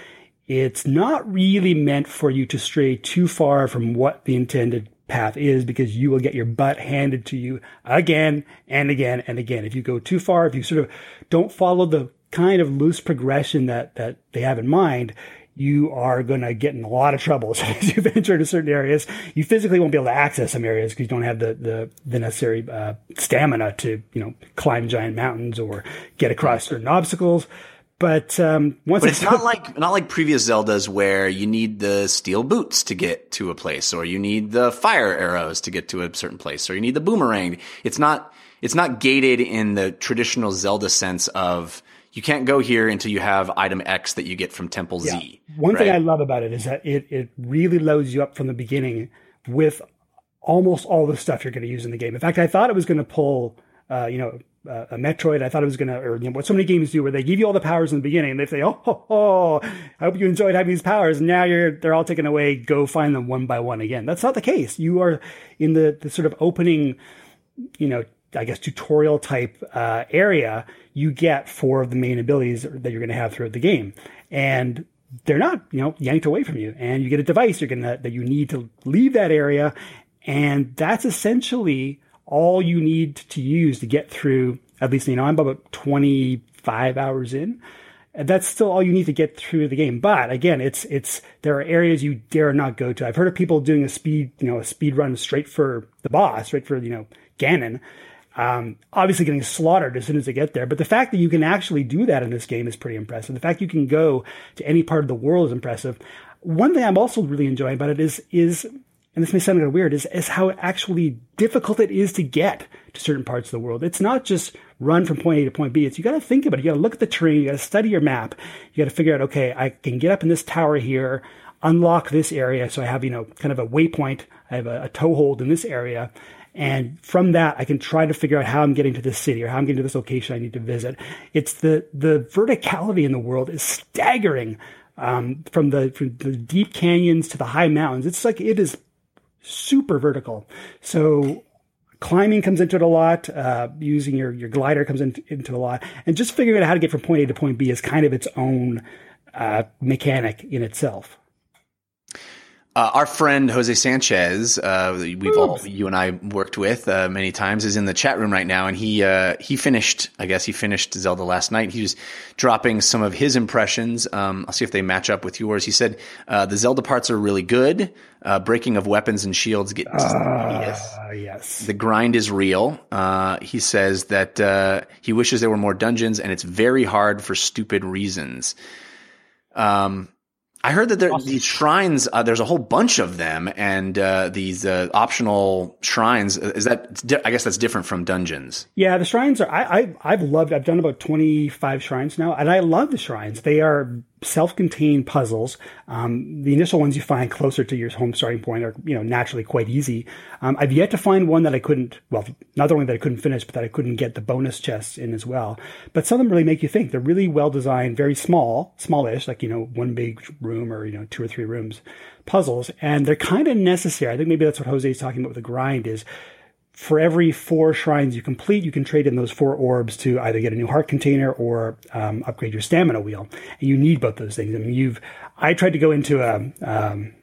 it's not really meant for you to stray too far from what the intended path is because you will get your butt handed to you again and again and again. If you go too far, if you sort of don't follow the kind of loose progression that, that they have in mind, you are going to get in a lot of trouble. (laughs) So as you venture into certain areas, you physically won't be able to access some areas because you don't have the, the, the necessary uh, stamina to, you know, climb giant mountains or get across certain obstacles. But um, once but it's, it's not like not like previous Zeldas where you need the steel boots to get to a place, or you need the fire arrows to get to a certain place, or you need the boomerang. It's not it's not gated in the traditional Zelda sense of you can't go here until you have item X that you get from Temple yeah. Z. One right? thing I love about it is that it it really loads you up from the beginning with almost all the stuff you're going to use in the game. In fact, I thought it was going to pull, uh, you know, uh, a Metroid. I thought it was going to, or you know, what so many games do where they give you all the powers in the beginning and they say, oh, oh, oh, I hope you enjoyed having these powers. And now you're, they're all taken away. Go find them one by one again. That's not the case. You are in the, the sort of opening, you know, I guess tutorial type uh, area. You get four of the main abilities that you're going to have throughout the game. And they're not, you know, yanked away from you. And you get a device you're gonna, that you need to leave that area. And that's essentially all you need to use to get through, at least, you know, I'm about 25 hours in. And that's still all you need to get through the game. But again, it's, it's, there are areas you dare not go to. I've heard of people doing a speed, you know, a speed run straight for the boss, straight for, you know, Ganon. Um, obviously getting slaughtered as soon as they get there. But the fact that you can actually do that in this game is pretty impressive. The fact you can go to any part of the world is impressive. One thing I'm also really enjoying about it is, is and this may sound kind of weird, is, is how actually difficult it is to get to certain parts of the world. It's not just run from point A to point B. It's you got to think about it. You got to look at the terrain. You got to study your map. You got to figure out, okay, I can get up in this tower here, unlock this area. So I have, you know, kind of a waypoint. I have a, a toehold in this area. And from that, I can try to figure out how I'm getting to this city or how I'm getting to this location I need to visit. It's the, the verticality in the world is staggering. Um, from the from the deep canyons to the high mountains, it's like it is super vertical. So climbing comes into it a lot. Uh, using your, your glider comes in, into a lot. And just figuring out how to get from point A to point B is kind of its own uh, mechanic in itself. Uh, our friend Jose Sanchez, uh, we've all you and I worked with uh, many times, is in the chat room right now, and he uh, he finished. I guess he finished Zelda last night. He was dropping some of his impressions. Um, I'll see if they match up with yours. He said uh, the Zelda parts are really good. Uh, breaking of weapons and shields get yes. yes. The grind is real. he says that he wishes there were more dungeons, and it's very hard for stupid reasons. Um, I heard that there, awesome. these shrines, uh, there's a whole bunch of them, and uh, these uh, optional shrines. Uh, is that? I guess that's different from dungeons. Yeah, the shrines are. I, I have loved. I've done about 25 shrines now, and I love the shrines. They are self-contained puzzles. Um, the initial ones you find closer to your home starting point are, you know, naturally quite easy. Um, I've yet to find one that I couldn't, well, not only that I couldn't finish, but that I couldn't get the bonus chests in as well. But some of them really make you think. They're really well designed, very small, smallish, like, you know, one big room or, you know, two or three rooms puzzles. And they're kind of necessary. I think maybe that's what Jose is talking about with the grind is for every four shrines you complete, you can trade in those four orbs to either get a new heart container or um, upgrade your stamina wheel. And you need both those things. I mean, you've I tried to go into a um,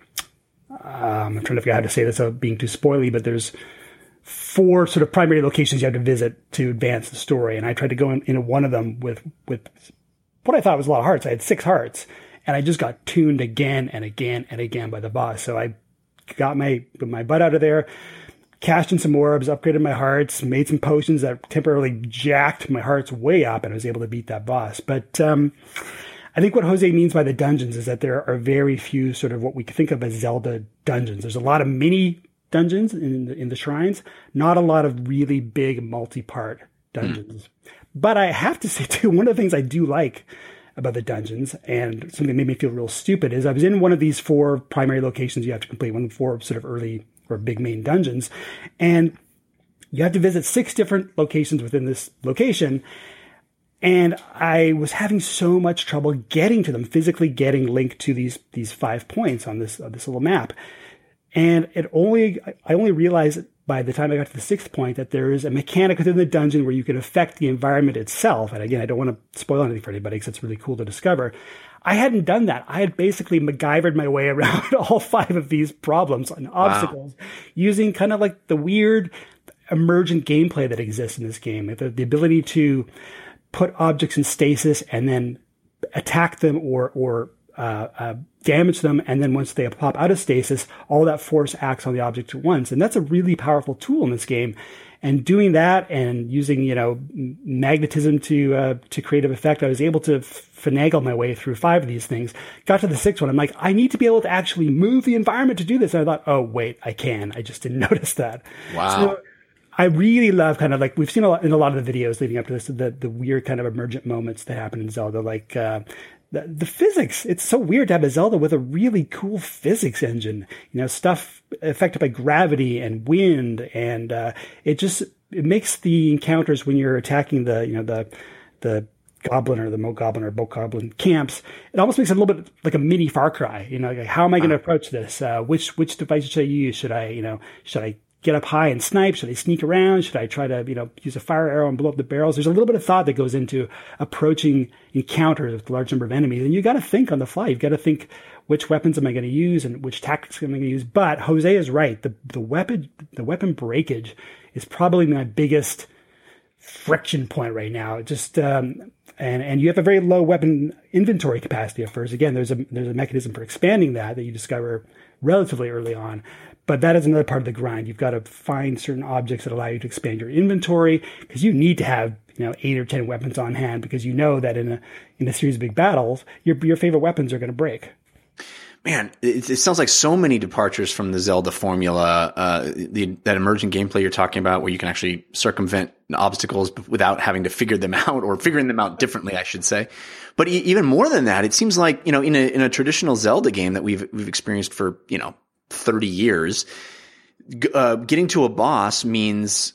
um, I'm trying to figure out how to say this without being too spoily, but there's four sort of primary locations you have to visit to advance the story, and I tried to go in, into one of them with with what I thought was a lot of hearts. I had six hearts, and I just got tuned again and again and again by the boss. So I got my my butt out of there cashed in some orbs, upgraded my hearts, made some potions that temporarily jacked my hearts way up, and I was able to beat that boss. But um, I think what Jose means by the dungeons is that there are very few sort of what we think of as Zelda dungeons. There's a lot of mini dungeons in the, in the shrines, not a lot of really big multi-part dungeons. Mm. But I have to say (laughs) too, one of the things I do like about the dungeons and something that made me feel real stupid is I was in one of these four primary locations you have to complete, one of the four sort of early or big main dungeons. And you have to visit six different locations within this location. And I was having so much trouble getting to them, physically getting linked to these these five points on this on this little map. And it only I only realized by the time I got to the sixth point that there is a mechanic within the dungeon where you can affect the environment itself. And again, I don't want to spoil anything for anybody because it's really cool to discover. I hadn't done that. I had basically MacGyvered my way (laughs) around all five of these problems and obstacles wow. using kind of like the weird emergent gameplay that exists in this game. The, the ability to put objects in stasis and then attack them or or uh, uh, damage them, and then once they pop out of stasis, all that force acts on the object at once, and that's a really powerful tool in this game. And doing that and using you know magnetism to uh, to creative effect, I was able to finagle my way through five of these things. Got to the sixth one, I'm like, I need to be able to actually move the environment to do this. And I thought, oh wait, I can. I just didn't (laughs) notice that. Wow. So, I really love kind of like we've seen a lot in a lot of the videos leading up to this the the weird kind of emergent moments that happen in Zelda like uh, the, the physics it's so weird to have a Zelda with a really cool physics engine you know stuff affected by gravity and wind and uh, it just it makes the encounters when you're attacking the you know the the goblin or the Mogoblin or Bokoblin camps, it almost makes it a little bit like a mini Far Cry. You know, like how am I going to approach this? Uh, which which device should I use? Should I, you know, should I get up high and snipe? Should I sneak around? Should I try to, you know, use a fire arrow and blow up the barrels? There's a little bit of thought that goes into approaching encounters with a large number of enemies. And you got to think on the fly. You've got to think which weapons am I going to use and which tactics am I going to use? But Jose is right. The, the weapon, the weapon breakage is probably my biggest friction point right now. just, um, and, and you have a very low weapon inventory capacity at first. Again, there's a, there's a mechanism for expanding that that you discover relatively early on. But that is another part of the grind. You've got to find certain objects that allow you to expand your inventory because you need to have you know eight or ten weapons on hand because you know that in a in a series of big battles, your your favorite weapons are going to break. Man, it, it, sounds like so many departures from the Zelda formula. Uh, the, that emergent gameplay you're talking about, where you can actually circumvent obstacles without having to figure them (laughs) out, or figuring them out differently, I should say. But e- even more than that, it seems like you know, in a in a traditional Zelda game that we've we've experienced for you know 30 years, uh, getting to a boss means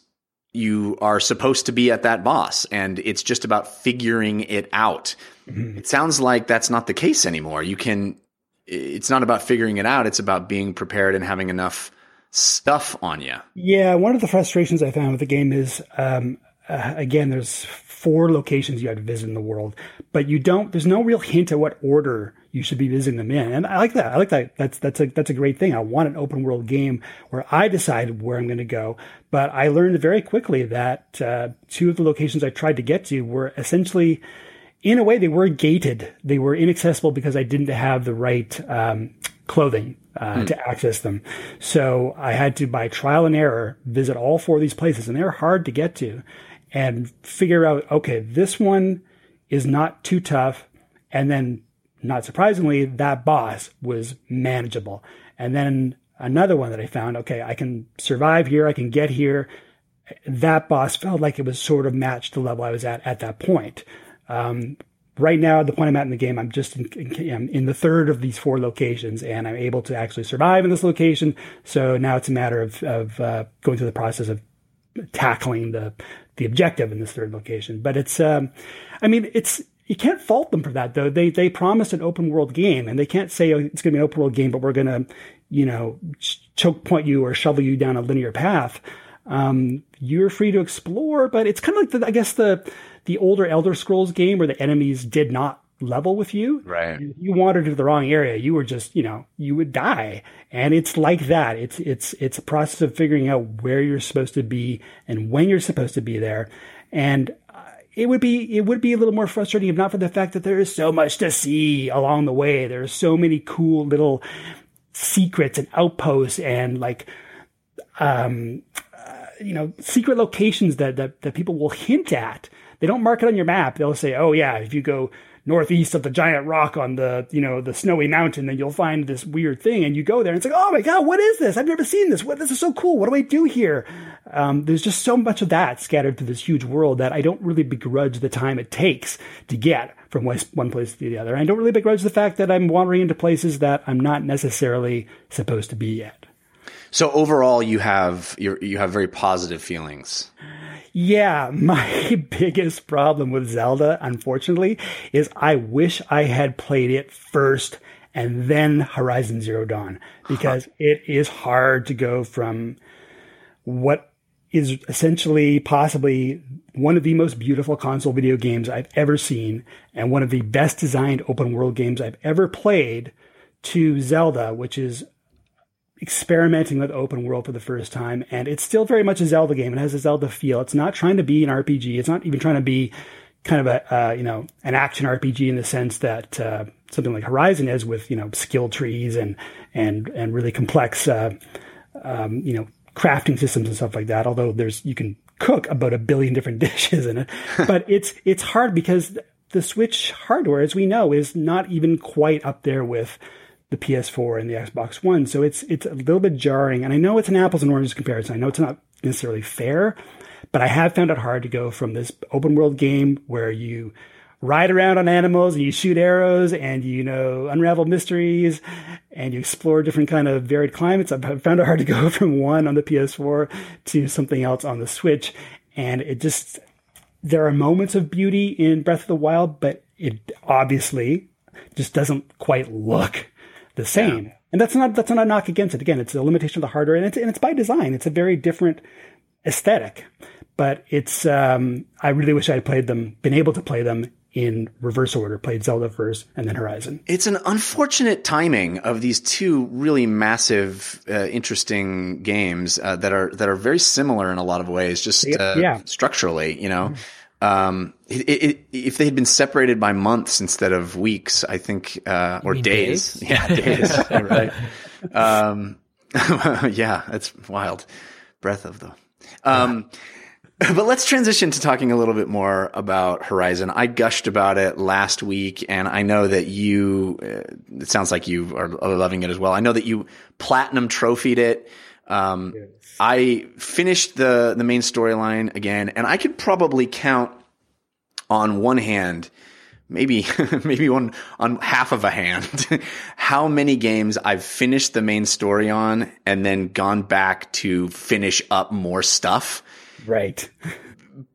you are supposed to be at that boss and it's just about figuring it out. Mm-hmm. It sounds like that's not the case anymore. You can, it's not about figuring it out. It's about being prepared and having enough stuff on you. Yeah. One of the frustrations I found with the game is, um, uh, again, there's four locations you had to visit in the world, but you don't. There's no real hint at what order you should be visiting them in, and I like that. I like that. That's that's a that's a great thing. I want an open world game where I decide where I'm going to go. But I learned very quickly that uh, two of the locations I tried to get to were essentially, in a way, they were gated. They were inaccessible because I didn't have the right um, clothing uh, hmm. to access them. So I had to, by trial and error, visit all four of these places, and they're hard to get to and figure out, okay, this one is not too tough. And then, not surprisingly, that boss was manageable. And then another one that I found, okay, I can survive here, I can get here. That boss felt like it was sort of matched the level I was at at that point. Um, right now, at the point I'm at in the game, I'm just in, in, in, the third of these four locations, and I'm able to actually survive in this location. So now it's a matter of, of uh, going through the process of tackling the the objective in this third location. But it's, um, I mean, it's you can't fault them for that though. They they promised an open world game, and they can't say oh, it's going to be an open world game, but we're going to, you know, choke point you or shovel you down a linear path. Um, you're free to explore, but it's kind of like the, I guess the the older Elder Scrolls game where the enemies did not level with you. Right. If you wandered to the wrong area, you were just, you know, you would die. And it's like that. It's it's it's a process of figuring out where you're supposed to be and when you're supposed to be there. And uh, it would be it would be a little more frustrating if not for the fact that there is so much to see along the way. There are so many cool little secrets and outposts and like um uh, you know secret locations that, that that people will hint at. They don't mark it on your map. They'll say, "Oh yeah, if you go northeast of the giant rock on the you know the snowy mountain, then you'll find this weird thing, and you go there, and it's like, oh my god, what is this? I've never seen this. What this is so cool. What do I do here? Um, there's just so much of that scattered through this huge world that I don't really begrudge the time it takes to get from one place to the other. And I don't really begrudge the fact that I'm wandering into places that I'm not necessarily supposed to be yet. So overall, you have you have very positive feelings. Yeah, (laughs) my biggest problem with Zelda, unfortunately, is I wish I had played it first and then Horizon Zero Dawn because huh. it is hard to go from what is essentially possibly one of the most beautiful console video games I've ever seen and one of the best designed open world games I've ever played to Zelda, which is experimenting with open world for the first time, and it's still very much a Zelda game. It has a Zelda feel. It's not trying to be an RPG. It's not even trying to be kind of a uh, you know an action RPG in the sense that uh, something like Horizon is with you know skill trees and and and really complex uh, um, you know crafting systems and stuff like that. Although there's you can cook about a billion different (laughs) dishes in it, (laughs) but it's it's hard because the Switch hardware, as we know, is not even quite up there with the PS4 and the Xbox One. So it's it's a little bit jarring. And I know it's an apples and oranges comparison. I know it's not necessarily fair, but I have found it hard to go from this open world game where you ride around on animals and you shoot arrows and you know unravel mysteries and you explore different kind of varied climates. I've found it hard to go (laughs) from one on the PS4 to something else on the Switch. And it just there are moments of beauty in Breath of the Wild, but it obviously just doesn't quite look the same. Yeah. And that's not that's not a knock against it. Again, it's a limitation of the hardware, and it's and it's by design. It's a very different aesthetic. But it's um, I really wish I had played them, been able to play them in reverse order, played Zelda first and then Horizon. It's an unfortunate timing of these two really massive, uh, interesting games uh, that are that are very similar in a lot of ways, just uh, yeah. structurally. You know, mm-hmm. Um, it, it, if they had been separated by months instead of weeks, I think, uh, or days. days. (laughs) Yeah, days. (laughs) right. Um, (laughs) yeah, that's wild. Breath of the. Um, but let's transition to talking a little bit more about Horizon. I gushed about it last week, and I know that you. Uh, it sounds like you are loving it as well. I know that you platinum trophied it. Um, yes. I finished the the main storyline again, and I could probably count on one hand, maybe (laughs) maybe one on half of a hand, (laughs) how many games I've finished the main story on and then gone back to finish up more stuff. Right.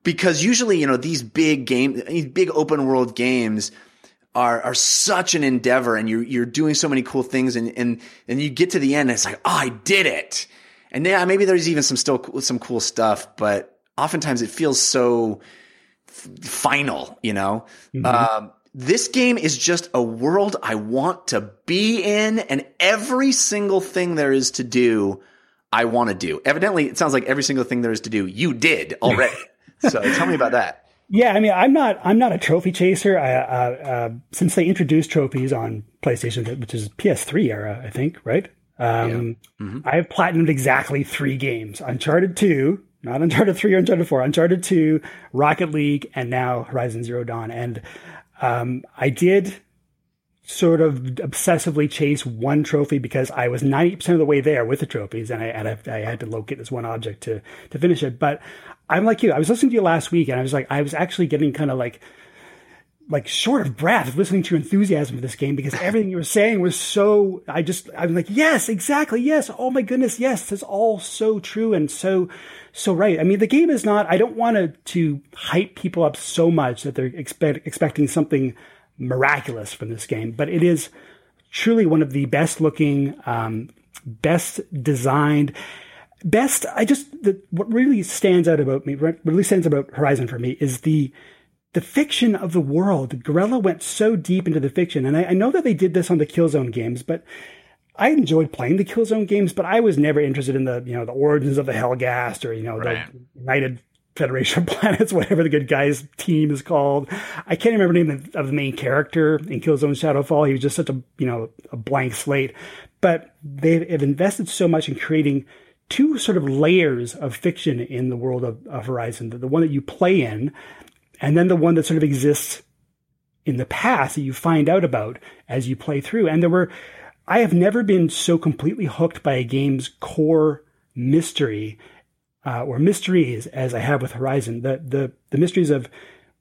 because usually, you know, these big game, these big open world games are are such an endeavor, and you're you're doing so many cool things, and and and you get to the end, and it's like, oh, I did it and yeah, maybe there's even some still some cool stuff, but oftentimes it feels so final, you know. Mm-hmm. Um, this game is just a world I want to be in, and every single thing there is to do, I want to do. Evidently, it sounds like every single thing there is to do, you did (laughs) already. so tell me about that. Yeah, I mean, I'm not I'm not a trophy chaser. I, uh, uh, since they introduced trophies on PlayStation, which is PS3 era, I think, right? Um, yeah. mm-hmm. I have platinumed exactly three games: Uncharted Two, not Uncharted Three or Uncharted Four, Uncharted Two, Rocket League, and now Horizon Zero Dawn. And um, I did sort of obsessively chase one trophy because I was 90% of the way there with the trophies and I, and I, I, had to locate this one object to, to finish it. But I'm like you, I was listening to you last week and I was like, I was actually getting kind of like like short of breath listening to your enthusiasm for this game because (laughs) everything you were saying was so I just I was like yes exactly yes oh my goodness yes that's all so true and so so right. I mean the game is not I don't want to to hype people up so much that they're expect, expecting something miraculous from this game but it is truly one of the best looking um, best designed best I just the, what really stands out about me what really stands about Horizon for me is the the fiction of the world. Guerrilla went so deep into the fiction, and I, I, know that they did this on the Killzone games, but I enjoyed playing the Killzone games, but I was never interested in the you know the origins of the Helghast or you know right. the United Federation of Planets, (laughs) whatever the good guys team is called. I can't remember the name of the main character in Killzone Shadowfall. He was just such a you know a blank slate, but they have invested so much in creating two sort of layers of fiction in the world of, of Horizon. The, the one that you play in, and then the one that sort of exists in the past that you find out about as you play through. And there were, I have never been so completely hooked by a game's core mystery uh, or mysteries as I have with Horizon. The, the, the mysteries of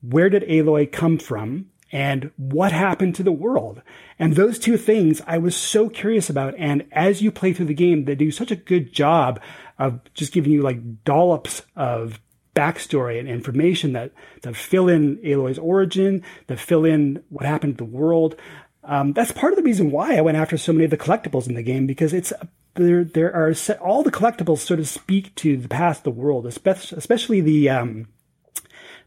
where did Aloy come from and what happened to the world? And those two things I was so curious about. And as you play through the game, they do such a good job of just giving you like dollops of backstory and information that, that fill in Aloy's origin, that fill in what happened to the world. Um, that's part of the reason why I went after so many of the collectibles in the game because it's there. There are all the collectibles sort of speak to the past of the world, especially, especially the um,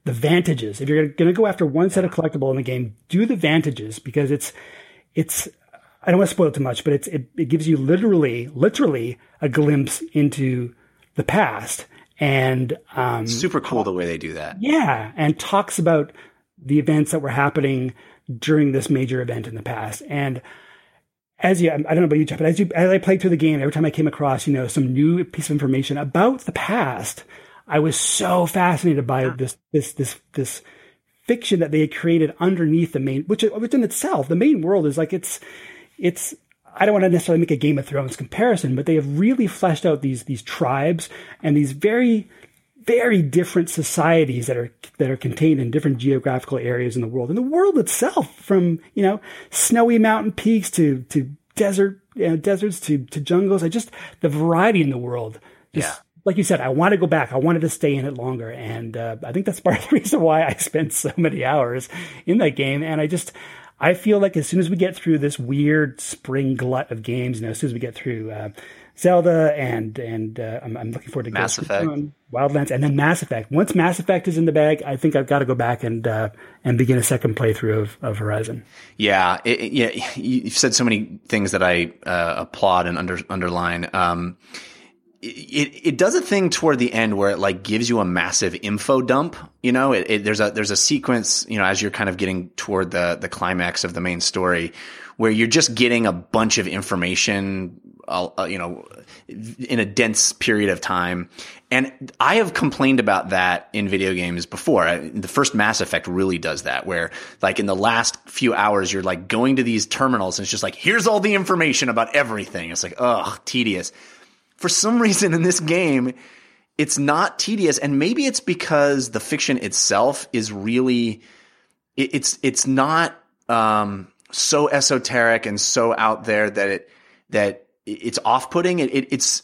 the vantages. If you're going to go after one set of collectible in the game, do the vantages because it's it's. I don't want to spoil too much, but it's it, it gives you literally literally a glimpse into the past and um, super cool the way they do that. Yeah, and talks about the events that were happening during this major event in the past. And as you, I don't know about you, Jeff, but as you, as I played through the game, every time I came across, you know, some new piece of information about the past, I was so fascinated by yeah. this, this, this, this fiction that they had created underneath the main, which, which in itself, the main world is like, it's, it's, I don't want to necessarily make a Game of Thrones comparison, but they have really fleshed out these, these tribes and these very, very different societies that are that are contained in different geographical areas in the world. And the world itself, from you know snowy mountain peaks to to desert you know, deserts to to jungles, I just the variety in the world. Just, yeah. Like you said, I want to go back. I wanted to stay in it longer, and uh, I think that's part of the reason why I spent so many hours in that game. And I just, I feel like as soon as we get through this weird spring glut of games, you know, as soon as we get through uh, Zelda and and uh, I'm, I'm, looking forward to Mass Effect, Wildlands, and then Mass Effect. Once Mass Effect is in the bag, I think I've got to go back and uh, and begin a second playthrough of, of Horizon. Yeah, it, it, yeah, you've said so many things that I uh, applaud and under, underline. Um, it, it does a thing toward the end where it like gives you a massive info dump. You know, it, it, there's a there's a sequence. You know, as you're kind of getting toward the the climax of the main story, where you're just getting a bunch of information uh, you know, in a dense period of time. And I have complained about that in video games before. The first Mass Effect really does that, where like in the last few hours, you're like going to these terminals and it's just like, here's all the information about everything. It's like, ugh, tedious. For some reason in this game, it's not tedious. And maybe it's because the fiction itself is really, it's, it's not, um, so esoteric and so out there that it, that it's off putting. It, it, it's,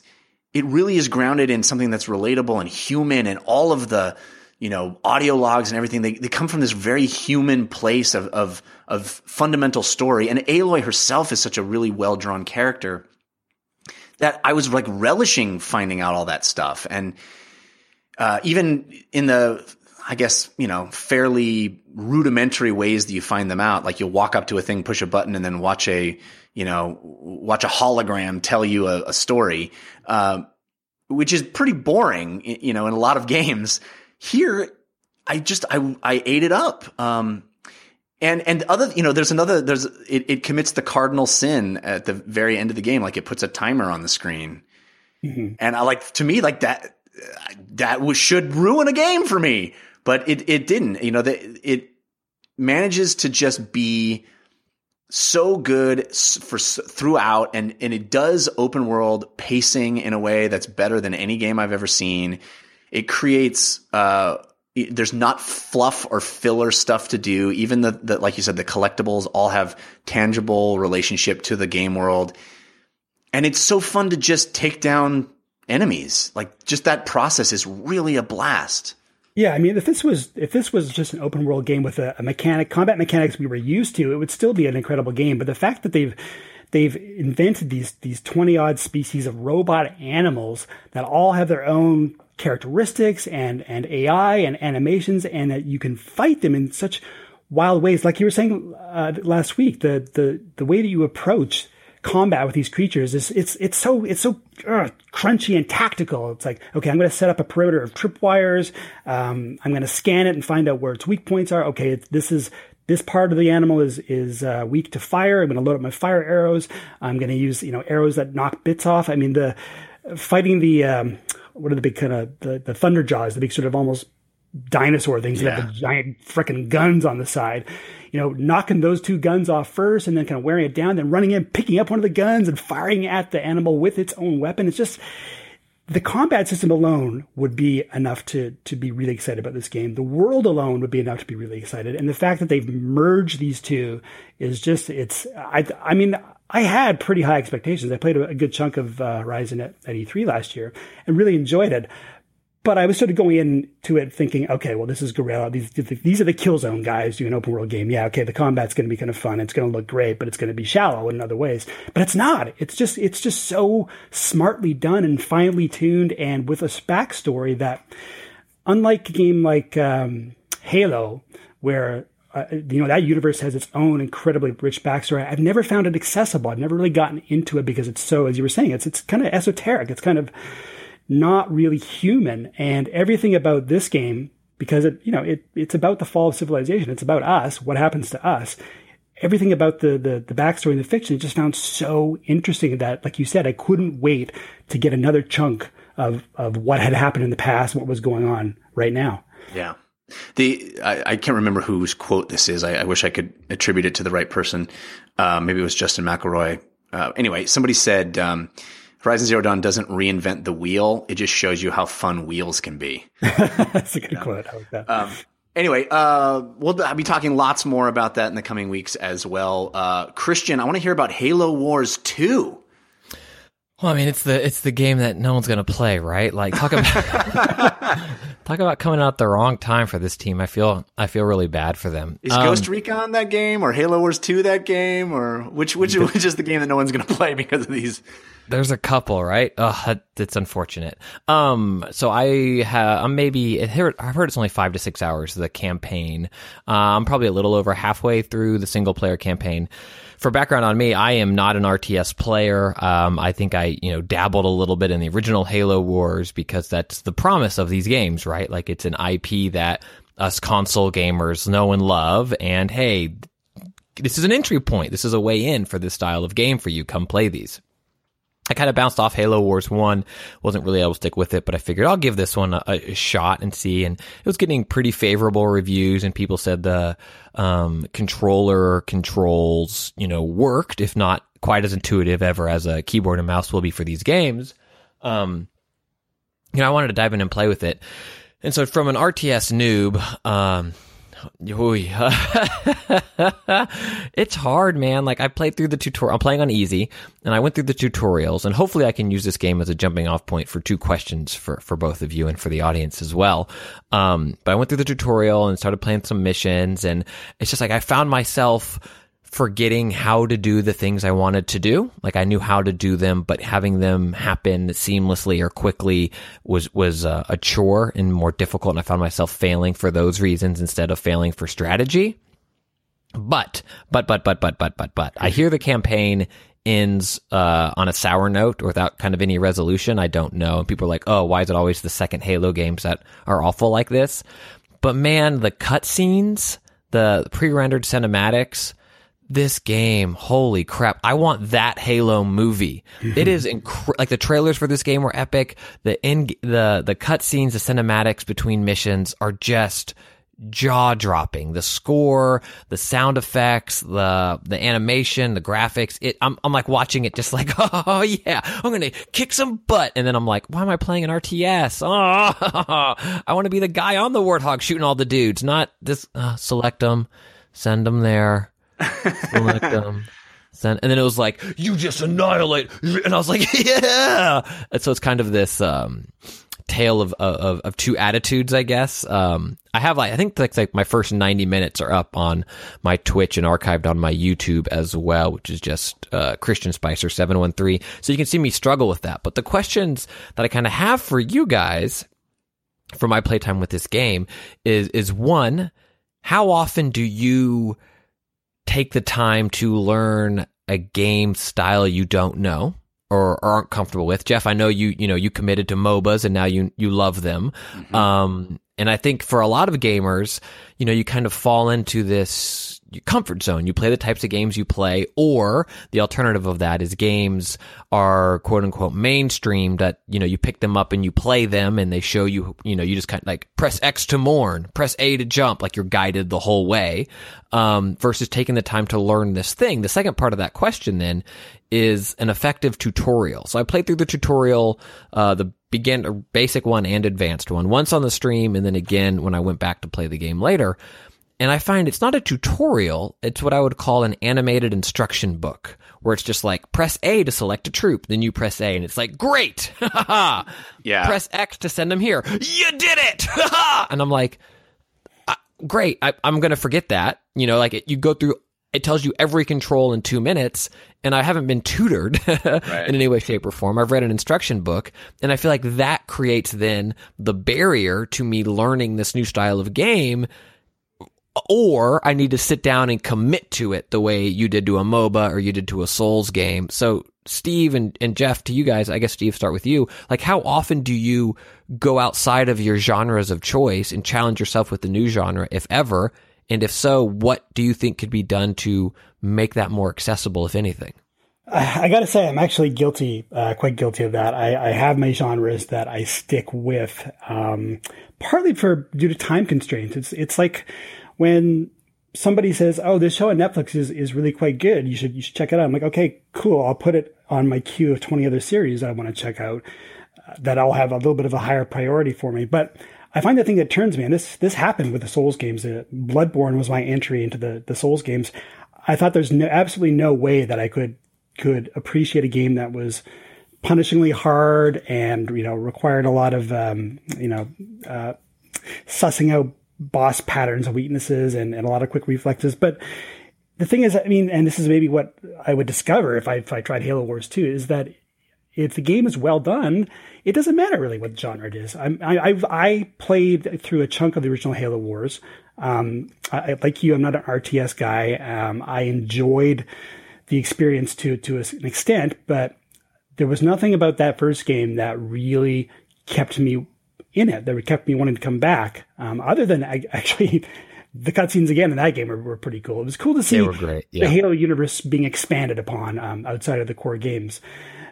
it really is grounded in something that's relatable and human and all of the, you know, audio logs and everything. They, they come from this very human place of, of, of fundamental story. And Aloy herself is such a really well drawn character that I was like relishing finding out all that stuff. And, uh, even in the, I guess, you know, fairly rudimentary ways that you find them out, like you'll walk up to a thing, push a button and then watch a, you know, watch a hologram tell you a, a story, uh, which is pretty boring, you know, in a lot of (laughs) games. Here, I just I I ate it up. Um, and and other, you know, there's another. There's it, it commits the cardinal sin at the very end of the game, like it puts a timer on the screen, mm-hmm. and I like to me like that. That was, should ruin a game for me, but it it didn't. You know, that it manages to just be so good for throughout and and it does open world pacing in a way that's better than any game I've ever seen. It creates uh there's not fluff or filler stuff to do. Even the, the like you said the collectibles all have tangible relationship to the game world. And it's so fun to just take down enemies. Like just that process is really a blast. Yeah, I mean, if this was if this was just an open world game with a, a mechanic combat mechanics we were used to, it would still be an incredible game. But the fact that they've they've invented these these 20 odd species of robot animals that all have their own characteristics and and AI and animations and that you can fight them in such wild ways like you were saying uh, last week the the the way that you approach combat with these creatures is it's it's so it's so uh, crunchy and tactical. It's like okay, I'm going to set up a perimeter of tripwires. Um, I'm going to scan it and find out where its weak points are. Okay, this is this part of the animal is is uh, weak to fire. I'm going to load up my fire arrows. I'm going to use you know arrows that knock bits off. I mean the fighting the um, what are the big kind of the, the thunder jaws, the big sort of almost dinosaur things yeah. that have the giant freaking guns on the side. You know, knocking those two guns off first and then kind of wearing it down, then running in, picking up one of the guns and firing at the animal with its own weapon. It's just, the combat system alone would be enough to to be really excited about this game. The world alone would be enough to be really excited, and the fact that they've merged these two is just it's. I I mean. I had pretty high expectations. I played a, good chunk of uh, Horizon at, at E3 last year and really enjoyed it but I was sort of going into it thinking, okay, well, this is Guerrilla. These these are the Killzone guys doing an open world game. Yeah, okay, the combat's going to be kind of fun. It's going to look great, but it's going to be shallow in other ways. But it's not. It's just it's just so smartly done and finely tuned, and with a backstory that, unlike a game like um, Halo, where uh, you know that universe has its own incredibly rich backstory. I've never found it accessible. I've never really gotten into it because it's so, as you were saying, it's it's kind of esoteric. It's kind of not really human. And everything about this game, because it, you know, it, it's about the fall of civilization. It's about us, what happens to us. Everything about the, the, the backstory and the fiction, just found so interesting that, like you said, I couldn't wait to get another chunk of, of what had happened in the past, what was going on right now. Yeah. The I, I, can't remember whose quote this is. I, I, wish I could attribute it to the right person. Uh, maybe it was Justin McElroy. Uh, anyway, somebody said um, Horizon Zero Dawn doesn't reinvent the wheel; it just shows you how fun wheels can be. (laughs) That's a good yeah. quote. I like that. Um, anyway, uh, we'll be talking lots more about that in the coming weeks as well. Uh, Christian, I want to hear about Halo Wars Two. Well, I mean, it's the it's the game that no one's going to play, right? Like talk about (laughs) (laughs) talk about coming out the wrong time for this team. I feel I feel really bad for them. Is um, Ghost Recon that game, or Halo Wars Two that game, or which which which is the game that no one's going (laughs) to play because of these there's a couple, right? Oh, it's unfortunate. Um, so I have, I'm maybe, I've heard it's only five to six hours, the campaign. Uh, I'm probably a little over halfway through the single player campaign. For background on me, I am not an RTS player. Um, I think I, you know, dabbled a little bit in the original Halo Wars because that's the promise of these games, right? Like it's an IP that us console gamers know and love. And hey, this is an entry point. This is a way in for this style of game for you. Come play these. I kind of bounced off Halo Wars 1. Wasn't really able to stick with it, but I figured I'll give this one a, a shot and see. And it was getting pretty favorable reviews, and people said the um, controller controls, you know, worked, if not quite as intuitive ever as a keyboard and mouse will be for these games. Um, you know, I wanted to dive in and play with it. And so from an RTS noob, um, (laughs) it's hard, man. Like I played through the tutorial. I'm playing on easy, and I went through the tutorials, and hopefully I can use this game as a jumping off point for two questions for for both of you and for the audience as well. Um, but I went through the tutorial and started playing some missions, and it's just like I found myself forgetting how to do the things I wanted to do. Like I knew how to do them, but having them happen seamlessly or quickly was was uh, a chore and more difficult. And I found myself failing for those reasons instead of failing for strategy. But but but but but but but but I hear the campaign ends uh, on a sour note or without kind of any resolution. I don't know. And people are like, "Oh, why is it always the second Halo games that are awful like this?" But man, the cutscenes, the pre-rendered cinematics this game, holy crap. I want that Halo movie. (laughs) it is inc- like the trailers for this game were epic. The in the the cutscenes, the cinematics between missions are just jaw dropping. The score, the sound effects, the the animation, the graphics. It I'm I'm like watching it just (laughs) like, "Oh yeah, I'm going to kick some butt." And then I'm like, "Why am I playing an RTS? Oh, (laughs) I want to be the guy on the Warthog shooting all the dudes, not this uh, select them, send them there." Select them. Send, and then it was like, you just annihilate. And I was like, (laughs) yeah. And so it's kind of this, um, tale of, of, of two attitudes, I guess. Um, I have like, I think like, like my first 90 minutes are up on my Twitch and archived on my YouTube as well, which is just, uh, Christian Spicer 713. So you can see me struggle with that. But the questions that I kind of have for you guys for my playtime with this game is, is one, how often do you take the time to learn a game style you don't know or, aren't comfortable with. Jeff, I know you you know you committed to MOBAs and now you you love them. Mm-hmm. Um, And I think for a lot of gamers, you know, you kind of fall into this comfort zone. You play the types of games you play, or the alternative of that is games are quote unquote mainstream that, you know, you pick them up and you play them and they show you, you know, you just kind of like press X to mourn, press A to jump, like you're guided the whole way, um, versus taking the time to learn this thing. The second part of that question then is an effective tutorial. So I played through the tutorial, uh, the begin basic one and advanced one once on the stream and then again when I went back to play the game later. And I find it's not a tutorial. It's what I would call an animated instruction book where it's just like press A to select a troop. Then you press A and it's like, great. (laughs) yeah. Press X to send them here. You did it. (laughs) and I'm like, uh, great. I, am going to forget that. You know, like it, you go through, it tells you every control in two minutes and I haven't been tutored (laughs) right. in any way, shape or form. I've read an instruction book and I feel like that creates then the barrier to me learning this new style of game or I need to sit down and commit to it the way you did to a MOBA or you did to a Souls game. So Steve and, and Jeff, to you guys, I guess Steve, start with you. Like, how often do you go outside of your genres of choice and challenge yourself with the new genre, if ever? And if so, what do you think could be done to make that more accessible, if anything? I got to say, I'm actually guilty, uh, quite guilty of that. I, I, have my genres that I stick with, um, partly for due to time constraints. It's it's like when somebody says, "Oh, this show on Netflix is, is really quite good. You should you should check it out." I'm like, "Okay, cool. I'll put it on my queue of 20 other series that I want to check out uh, that I'll have a little bit of a higher priority for me." But I find the thing that turns me, and this this happened with the Souls games. Bloodborne was my entry into the the Souls games. I thought there's no, absolutely no way that I could could appreciate a game that was punishingly hard and you know required a lot of um, you know uh, sussing out boss patterns and weaknesses and, and a lot of quick reflexes. But the thing is, I mean, and this is maybe what I would discover if I, if I tried Halo Wars 2 is that if the game is well done, it doesn't matter really what genre it is. I, I, I played through a chunk of the original Halo Wars. Um, I, like you, I'm not an RTS guy. Um, I enjoyed the experience to to an extent, but there was nothing about that first game that really kept me in it that kept me wanting to come back. Um, other than I, (laughs) actually, the cutscenes again in that game were, were, pretty cool. It was cool to see yeah. the Halo universe being expanded upon um, outside of the core games.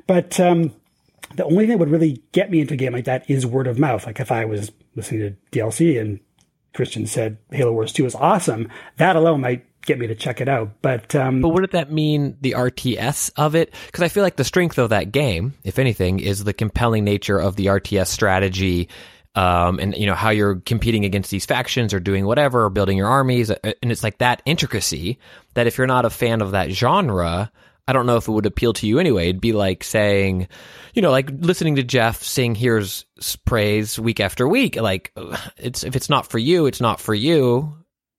But um, the only thing that would really get me into a game like that is word of mouth. Like if I was listening to DLC and Christian said Halo Wars 2 is awesome, that alone might get me to check it out. But um, but wouldn't that mean the RTS of it? Because I feel like the strength of that game, if anything, is the compelling nature of the RTS strategy. Um, and you know how you're competing against these factions or doing whatever or building your armies uh, and it's like that intricacy that if you're not a fan of that genre I don't know if it would appeal to you anyway. It'd be like saying, you know, like listening to Jeff sing "Here's Praise" week after week. Like, it's if it's not for you, it's not for you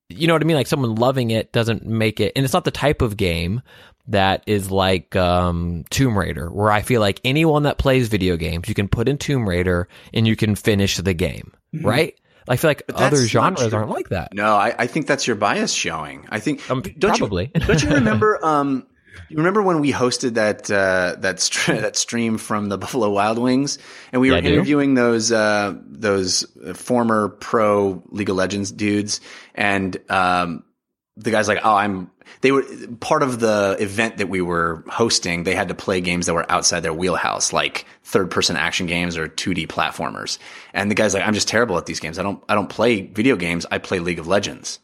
you know what I mean? Like someone loving it doesn't make it, and it's not the type of game that is like um, Tomb Raider, where I feel like anyone that plays video games, you can put in Tomb Raider and you can finish the game, mm-hmm. right? I feel like other genres aren't like that. No, I, I, think that's your bias showing. I think um, don't probably. You, don't you (laughs) remember? Um, you remember when we hosted that uh, that (laughs) st- that stream from the Buffalo Wild Wings, and we yeah, were interviewing those uh, those former pro League of Legends dudes, and um, the guy's like, "Oh, I'm." They were part of the event that we were hosting. They had to play games that were outside their wheelhouse, like third person action games or 2D platformers. And the guy's like, "I'm just terrible at these games. I don't I don't play video games. I play League of Legends."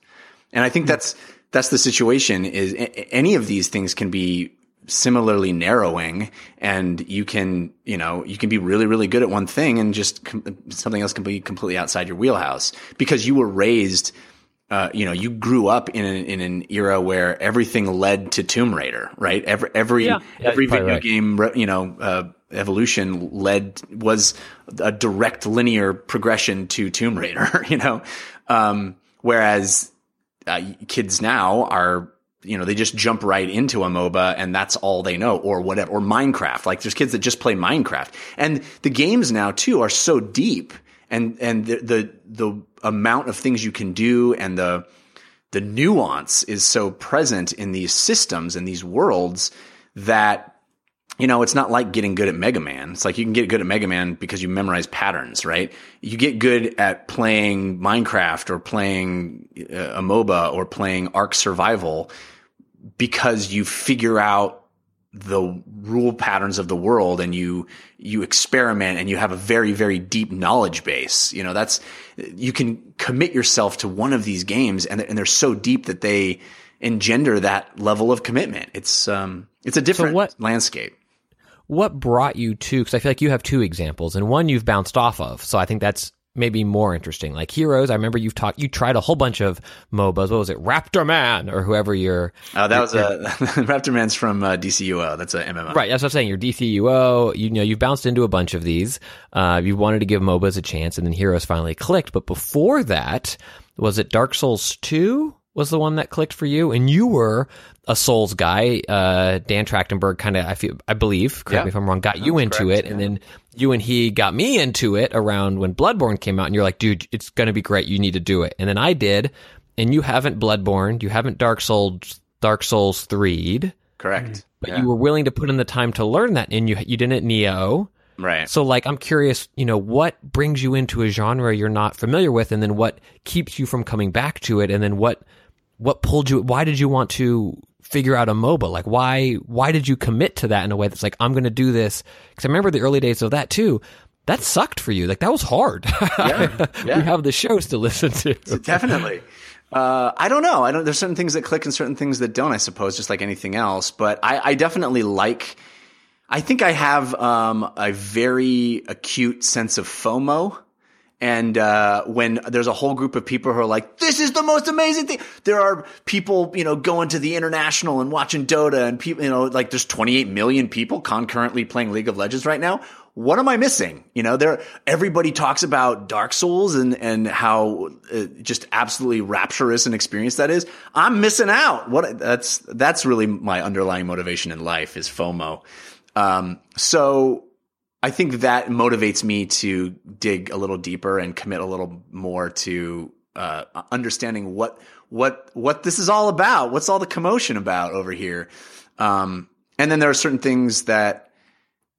And I think that's that's the situation is any of these things can be similarly narrowing and you can, you know, you can be really, really good at one thing and just com- something else can be completely outside your wheelhouse because you were raised, uh, you know, you grew up in an, in an era where everything led to Tomb Raider, right? Every, every, yeah. every video right. game, you know, uh, evolution led was a direct linear progression to Tomb Raider, (laughs) you know? Um, whereas uh, kids now are you know they just jump right into a MOBA and that's all they know or whatever or Minecraft. Like there's kids that just play Minecraft. And the games now too are so deep and and the the, the amount of things you can do and the the nuance is so present in these systems and these worlds that you know, it's not like getting good at Mega Man. It's like you can get good at Mega Man because you memorize patterns, right? You get good at playing Minecraft or playing uh, a MOBA or playing Ark Survival because you figure out the rule patterns of the world and you you experiment and you have a very very deep knowledge base you know that's you can commit yourself to one of these games and, and they're so deep that they engender that level of commitment it's um it's a different so what, landscape what brought you to because i feel like you have two examples and one you've bounced off of so i think that's maybe more interesting. Like Heroes, I remember you've talked, you tried a whole bunch of MOBAs. What was it, Raptor Man or whoever you're? Oh, that was a (laughs) Raptor Man's from uh, DCUO. That's a MMO. Right, that's what I'm saying. You're DCUO. You, you know, you've bounced into a bunch of these. Uh, you wanted to give MOBAs a chance, and then Heroes finally clicked. But before that, was it Dark Souls Two? Was the one that clicked for you, and you were a Souls guy. Uh, Dan Trachtenberg kind of, I feel, I believe, correct yeah. me if I'm wrong, got you into correct, it, yeah. and then you and he got me into it around when Bloodborne came out, and you're like, dude, it's going to be great. You need to do it. And then I did, and you haven't Bloodborne, you haven't Dark Souls, Dark Souls 3'd. Correct. But yeah. you were willing to put in the time to learn that, and you you didn't Nioh. Right. So, like, I'm curious, you know, what brings you into a genre you're not familiar with, and then what keeps you from coming back to it, and then what what pulled you? Why did you want to figure out a MOBA? Like why why did you commit to that in a way that's like I'm going to do this? Because I remember the early days of that too. That sucked for you. Like that was hard. Yeah, (laughs) yeah. we have the shows to listen to. (laughs) Definitely. Uh, I don't know. I don't. There's certain things that click and certain things that don't. I suppose, just like anything else. But I, I definitely like. I think I have um, a very acute sense of FOMO and uh, when there's a whole group of people who are like, "This is the most amazing thing," there are people, you know, going to the international and watching Dota, and people, you know, like there's 28 million people concurrently playing League of Legends right now. What am I missing? You know, there everybody talks about Dark Souls and and how uh, just absolutely rapturous an experience that is. I'm missing out. What that's that's really my underlying motivation in life is FOMO. Um, so I think that motivates me to dig a little deeper and commit a little more to uh, understanding what what what this is all about. What's all the commotion about over here? Um, and then there are certain things that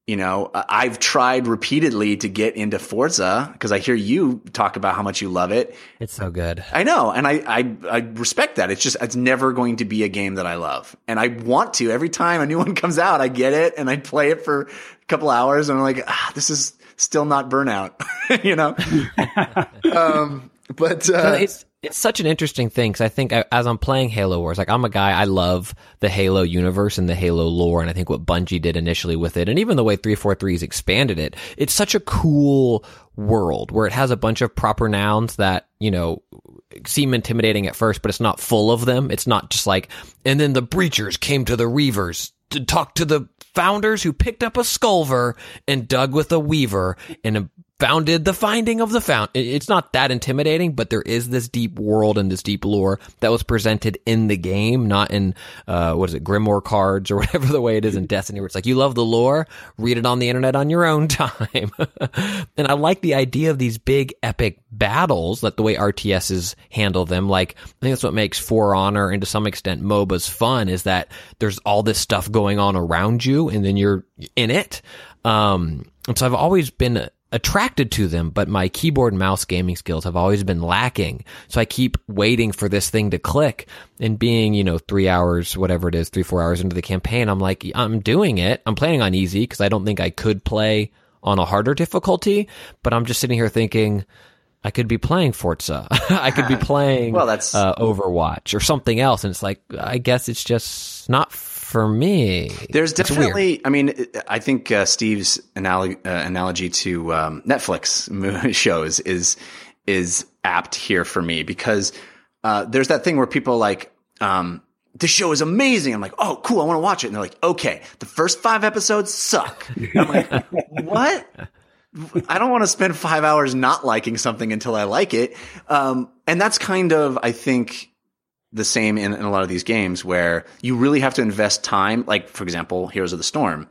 you know I've tried repeatedly to get into Forza because I hear you talk about how much you love it. It's so good. I know, and I, I I respect that. It's just it's never going to be a game that I love, and I want to every time a new (laughs) one comes out. I get it and I play it for a couple hours and I'm like, ah, this is still not burnout, (laughs) you know? (laughs) um, but, uh, it's, it's such an interesting thing because I think as I'm playing Halo Wars, like I'm a guy, I love the Halo universe and the Halo lore, and I think what Bungie did initially with it, and even the way 343's expanded it, it's such a cool world where it has a bunch of proper nouns that, you know, seem intimidating at first, but it's not full of them. It's not just like, and then the breachers came to the Reavers to talk to the founders who picked up a sculver and dug with a Weaver and founded the finding of the found. It's not that intimidating, but there is this deep world and this deep lore that was presented in the game, not in, uh, what is it, Grimoire cards or (laughs) whatever the way it is in Destiny, where it's like, you love the lore, read it on the internet on your own (laughs) time. and I like the idea of these big epic battles, like the way RTSs handle them. Like, I think that's what makes For Honor and to some extent MOBAs fun is that there's all this stuff going on around you and then you're in it. Um, and so I've always been attracted to them, but my keyboard and mouse gaming skills have always been lacking. So I keep waiting for this thing to click and being, you know, three hours, whatever it is, three, four hours into the campaign, I'm like, I'm doing it. I'm planning on easy because I don't think I could play on a harder difficulty, but I'm just sitting here thinking, I could be playing Forza. (laughs) I could be (laughs) playing well, that's uh, Overwatch or something else, and it's like I guess it's just not for me. There's definitely, I mean, I think uh, Steve's analogy, uh, analogy to um, Netflix (laughs) shows is is apt here for me because uh, there's that thing where people like, um, this show is amazing. I'm like, oh, cool, I want to watch it. And they're like, okay, the first five episodes suck. I'm like, (laughs) what? I don't want to spend five hours not liking something until I like it. Um, and that's kind of, I think, the same in, in a lot of these games where you really have to invest time. Like, for example, Heroes of the Storm.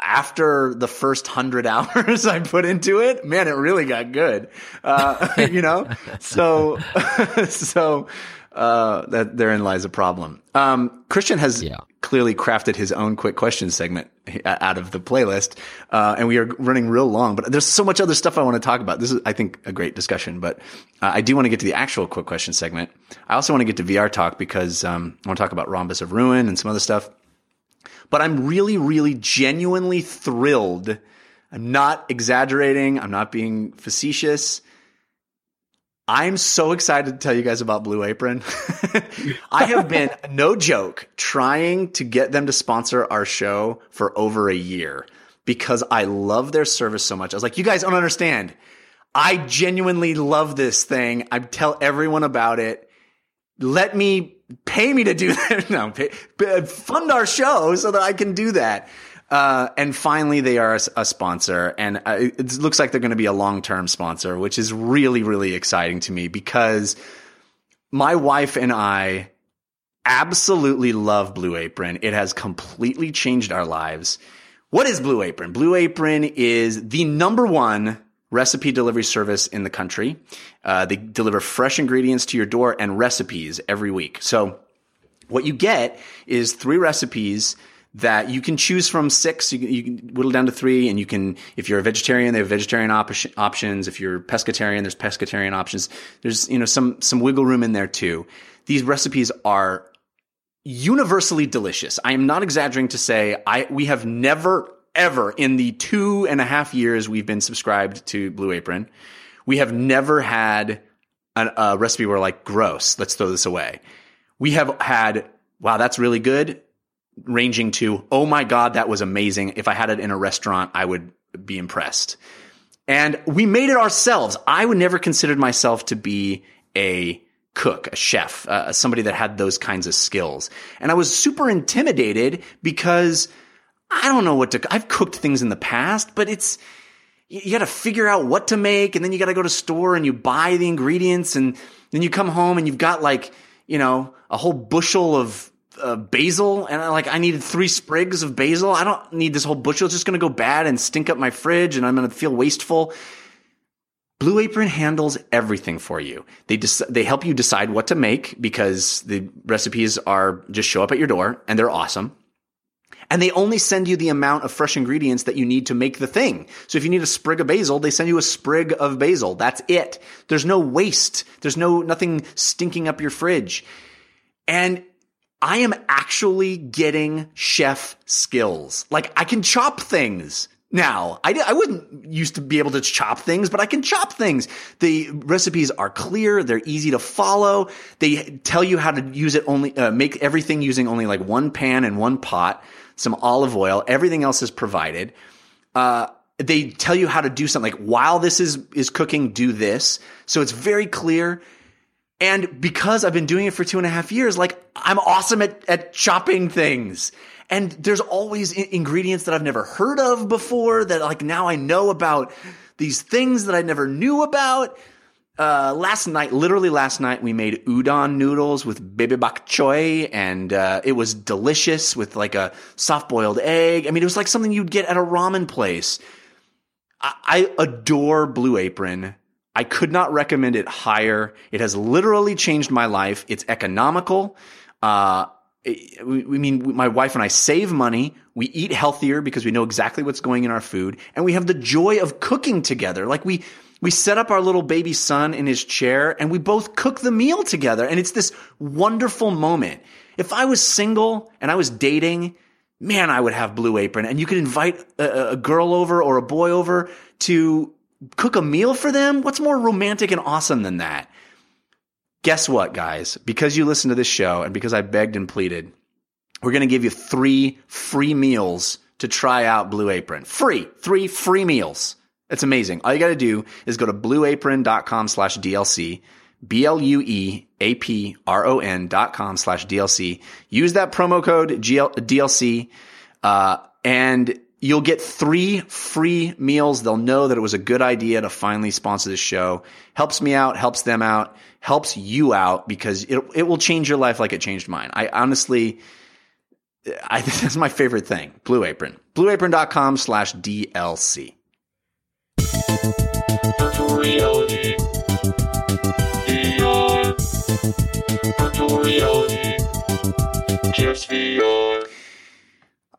After the first hundred (laughs) hours I put into it, man, it really got good. Uh, (laughs) you know, so, (laughs) so, Uh, that therein lies a problem. Um, Christian has yeah. Clearly crafted his own quick question segment out of the playlist, uh, and we are running real long. But there's so much other stuff I want to talk about. This is, I think, a great discussion. But uh, I do want to get to the actual quick question segment. I also want to get to VR talk because um, I want to talk about Rhombus of Ruin and some other stuff. But I'm really, really genuinely thrilled. I'm not exaggerating. I'm not being facetious I'm so excited to tell you guys about Blue Apron. (laughs) I have been, no joke, trying to get them to sponsor our show for over a year because I love their service so much. I was like, you guys don't understand. I genuinely love this thing. I tell everyone about it. Let me pay me to do (laughs) that. no, pay, fund our show so that I can do that. Uh, and finally, they are a, a sponsor, and uh, it looks like they're going to be a long term sponsor, which is really, really exciting to me because my wife and I absolutely love Blue Apron. It has completely changed our lives. What is Blue Apron? Blue Apron is the number one recipe delivery service in the country. Uh, they deliver fresh ingredients to your door and recipes every week. So what you get is three recipes that you can choose from six. You can, you can, whittle down to three, and you can, if you're a vegetarian, they have vegetarian op- options. If you're pescatarian, there's pescatarian options. There's you know some some wiggle room in there too. These recipes are universally delicious. I am not exaggerating to say I we have never ever in the two and a half years we've been subscribed to Blue Apron, we have never had a, a recipe where like gross. Let's throw this away. We have had wow, that's really good ranging to, oh my God, that was amazing. If I had it in a restaurant, I would be impressed. And we made it ourselves. I would never considered myself to be a cook, a chef, uh, somebody that had those kinds of skills. And I was super intimidated because I don't know what to, I've cooked things in the past, but it's, you got to figure out what to make and then you got to go to store and you buy the ingredients and then you come home and you've got like, you know, a whole bushel of uh, basil and I like I needed three sprigs of basil. I don't need this whole bushel. It's just going to go bad and stink up my fridge and I'm going to feel wasteful. Blue Apron handles everything for you. They des- they help you decide what to make because the recipes are just show up at your door and they're awesome. And they only send you the amount of fresh ingredients that you need to make the thing. So if you need a sprig of basil, they send you a sprig of basil. That's it. There's no waste. There's no nothing stinking up your fridge. And I am actually getting chef skills. Like I can chop things now. I, I wouldn't used to be able to chop things, but I can chop things. The recipes are clear. They're easy to follow. They tell you how to use it only, uh, make everything using only like one pan and one pot, some olive oil. Everything else is provided. Uh, they tell you how to do something like while this is, is cooking, do this. So it's very clear. And because I've been doing it for two and a half years, like I'm awesome at, at chopping things. And there's always ingredients that I've never heard of before that like now I know about these things that I never knew about. Uh, last night, literally last night, we made udon noodles with baby bok choy and, uh, it was delicious with like a soft boiled egg. I mean, it was like something you'd get at a ramen place. I, I adore Blue Apron. I could not recommend it higher. It has literally changed my life. It's economical. Uh, we, we mean, my wife and I save money. We eat healthier because we know exactly what's going in our food and we have the joy of cooking together. Like we, we set up our little baby son in his chair and we both cook the meal together. And it's this wonderful moment. If I was single and I was dating, man, I would have Blue Apron and you could invite a, a girl over or a boy over to cook a meal for them? What's more romantic and awesome than that? Guess what, guys? Because you listen to this show and because I begged and pleaded, we're going to give you three free meals to try out Blue Apron. Free. Three free meals. It's amazing. All you got to do is go to blueapron.com slash DLC, B-L-U-E-A-P-R-O-N dot com slash DLC. Use that promo code GL- DLC, uh, and You'll get three free meals. They'll know that it was a good idea to finally sponsor this show. Helps me out, helps them out, helps you out because it, it will change your life like it changed mine. I honestly, I (laughs) think that's my favorite thing. Blue Apron. BlueApron.com slash DLC.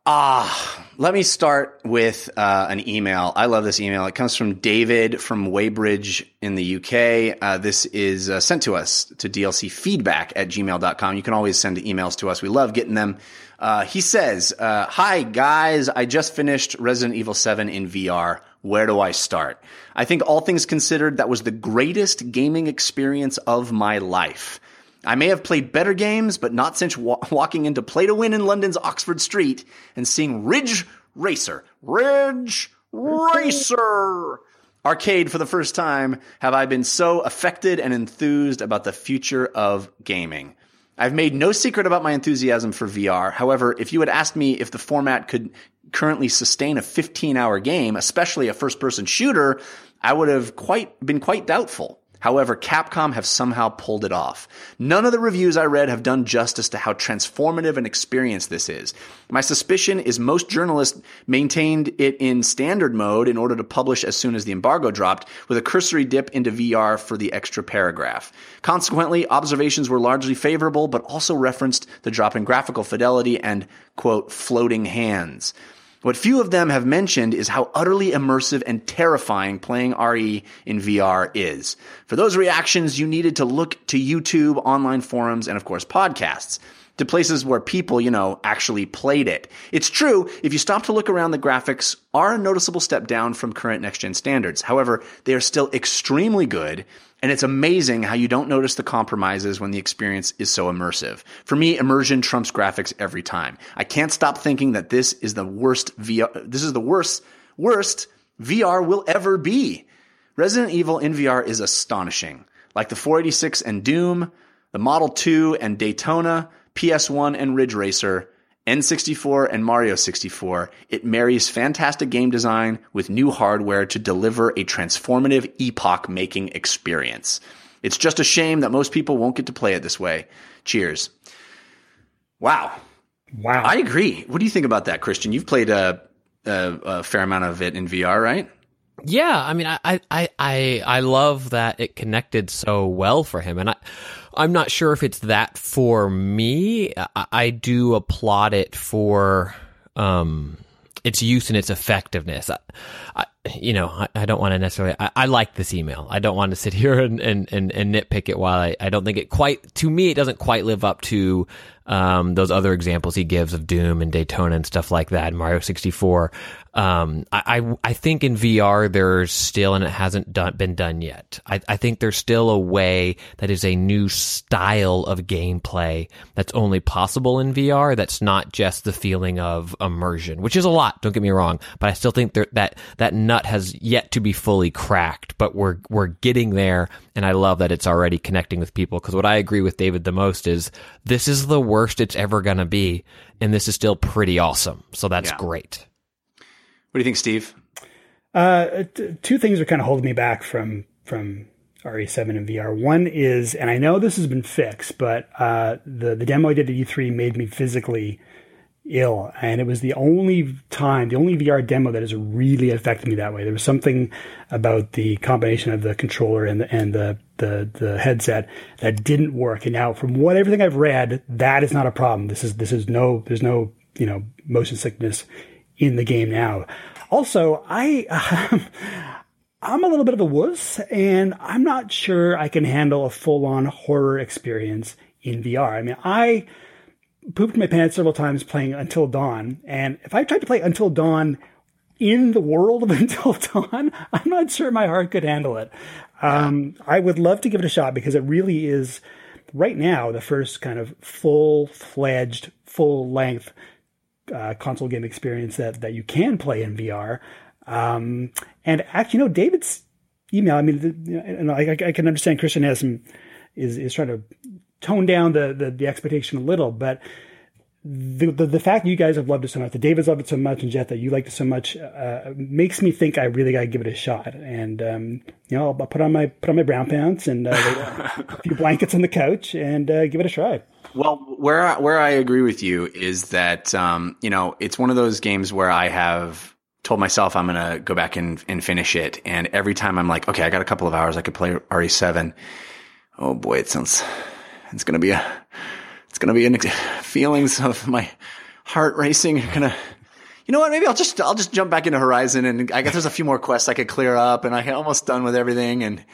Ah, let me start with uh, an email. I love this email. It comes from David from Weybridge in the UK. Uh, this is uh, sent to us to DLC feedback at gmail.com. You can always send emails to us. We love getting them. Uh, he says, uh, Hi, guys. I just finished Resident Evil 7 in VR. Where do I start? I think all things considered, that was the greatest gaming experience of my life. I may have played better games, but not since wa- walking into Play to Win in London's Oxford Street and seeing Ridge Racer, Ridge Racer arcade for the first time have I been so affected and enthused about the future of gaming. I've made no secret about my enthusiasm for VR. However, if you had asked me if the format could currently sustain a 15 hour game, especially a first person shooter, I would have quite been quite doubtful. However, Capcom have somehow pulled it off. None of the reviews I read have done justice to how transformative an experience this is. My suspicion is most journalists maintained it in standard mode in order to publish as soon as the embargo dropped, with a cursory dip into VR for the extra paragraph. Consequently, observations were largely favorable, but also referenced the drop in graphical fidelity and, quote, floating hands. What few of them have mentioned is how utterly immersive and terrifying playing RE in VR is. For those reactions, you needed to look to YouTube, online forums, and of course podcasts to places where people, you know, actually played it. It's true, if you stop to look around, the graphics are a noticeable step down from current next gen standards. However, they are still extremely good and it's amazing how you don't notice the compromises when the experience is so immersive. For me, immersion trumps graphics every time. I can't stop thinking that this is the worst VR, this is the worst, worst VR will ever be. Resident Evil in VR is astonishing. Like the 486 and Doom, the Model 2 and Daytona, PS1 and Ridge Racer, N64 and Mario 64, it marries fantastic game design with new hardware to deliver a transformative epoch making experience. It's just a shame that most people won't get to play it this way. Cheers. Wow. Wow. I agree. What do you think about that, Christian? You've played a, a, a fair amount of it in VR, right? Yeah, I mean, I, I, I, I love that it connected so well for him, and I, I'm not sure if it's that for me. I, I do applaud it for um, its use and its effectiveness. I, I you know, I, I don't want to necessarily. I, like this email. I don't want to sit (laughs) here and, and, and, and nitpick it. While I, I don't think it quite to me, it doesn't quite live up to um, those other examples he gives of Doom and Daytona and stuff like that, Mario 64. Um, I, I, I think in VR there's still, and it hasn't done, been done yet. I, I think there's still a way that is a new style of gameplay that's only possible in VR. That's not just the feeling of immersion, which is a lot. Don't get me wrong, but I still think there, that that nut has yet to be fully cracked. But we're we're getting there, and I love that it's already connecting with people. Because what I agree with David the most is this is the worst it's ever gonna be, and this is still pretty awesome. So that's yeah. great. What do you think, Steve? Uh, t- two things are kind of holding me back from from RE7 and VR. One is, and I know this has been fixed, but uh, the the demo I did at E3 made me physically ill, and it was the only time, the only VR demo that has really affected me that way. There was something about the combination of the controller and the and the the, the headset that didn't work. And now, from what everything I've read, that is not a problem. This is this is no there's no you know motion sickness in the game now. Also, I (laughs) I'm a little bit of a wuss, and I'm not sure I can handle a full on horror experience in VR. I mean, I pooped my pants several times playing Until Dawn, and if I tried to play Until Dawn in the world of (laughs) Until Dawn, I'm not sure my heart could handle it. Um, I would love to give it a shot because it really is right now the first kind of full fledged, full length uh, console game experience that that you can play in VR. Um, and actually, you know, David's email. I mean, you know, I, I, can understand Christian has some is is trying to tone down the the, the expectation a little, but. The, the, the fact that you guys have loved it so much, that David's loved it so much, and Jeff that you liked it so much, uh, makes me think I really got to give it a shot. And um, you know, I'll put on my put on my brown pants and uh, (laughs) a few blankets on the couch and uh, give it a try. Well, where I, where I agree with you is that um, you know it's one of those games where I have told myself I'm gonna go back and, and finish it, and every time I'm like, okay, I got a couple of hours, I could play RE7. Oh boy, it sounds it's gonna be a it's going to be in feelings of my heart racing are going to you know what? Maybe I'll just I'll just jump back into Horizon, and I guess there's a few more quests I could clear up, and I'm almost done with everything. And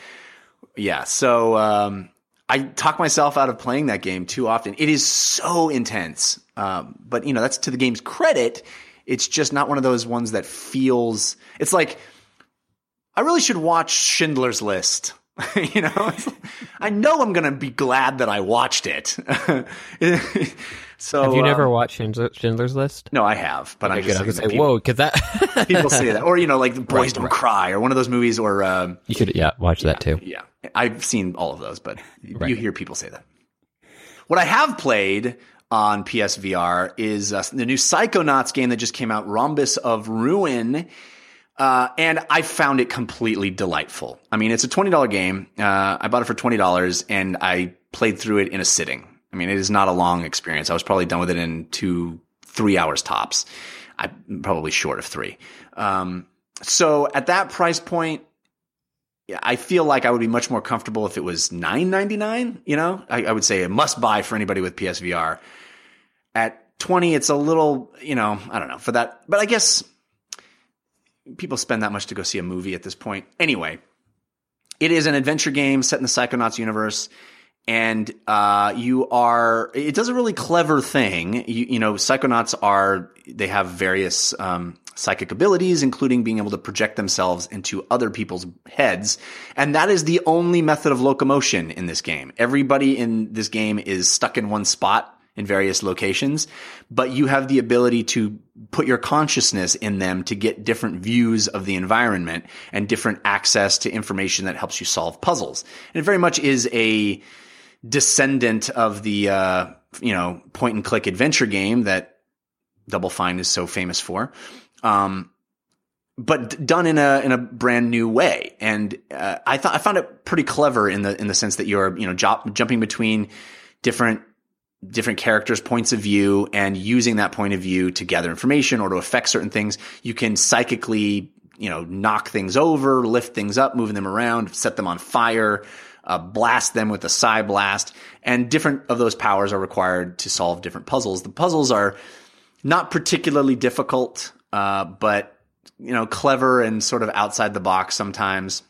yeah, so um, I talk myself out of playing that game too often. It is so intense, um, but you know that's to the game's credit. It's just not one of those ones that feels. It's like I really should watch Schindler's List. (laughs) you know, (laughs) I know I'm gonna be glad that I watched it. (laughs) So have you um, never watched Schindler's List? No, I have, but okay, I'm just good. I was say, people, whoa, because that (laughs) people say that, or you know, like Boys right, Don't right. Cry, or one of those movies, or um, you could yeah watch yeah, that too. Yeah, I've seen all of those, but right. you hear people say that. What I have played on PSVR is uh, the new Psychonauts game that just came out, Rhombus of Ruin. Uh, and I found it completely delightful. I mean, it's a $20 game. Uh, I bought it for $20 and I played through it in a sitting. I mean, it is not a long experience. I was probably done with it in two, three hours tops. I probably short of three. Um, so at that price point, I feel like I would be much more comfortable if it was nine ninety nine. You know, I, I, would say a must buy for anybody with PSVR. At twenty, it's a little, you know, I don't know for that, but I guess people spend that much to go see a movie at this point. Anyway, it is an adventure game set in the Psychonauts universe and uh, you are it does a really clever thing. You, you know psychonauts are they have various um, psychic abilities including being able to project themselves into other people's heads. And that is the only method of locomotion in this game. Everybody in this game is stuck in one spot in various locations, but you have the ability to put your consciousness in them to get different views of the environment and different access to information that helps you solve puzzles. And it very much is a descendant of the uh, you know point and click adventure game that Double Fine is so famous for. Um, but done in a in a brand new way, and uh, I thought I found it pretty clever in the in the sense that you're you know jumping between different different characters' points of view and using that point of view to gather information or to affect certain things. You can psychically you know knock things over, lift things up, moving them around, set them on fire uh, blast them with a psi blast, and different of those powers are required to solve different puzzles. The puzzles are not particularly difficult, uh, but you know, clever and sort of outside the box sometimes.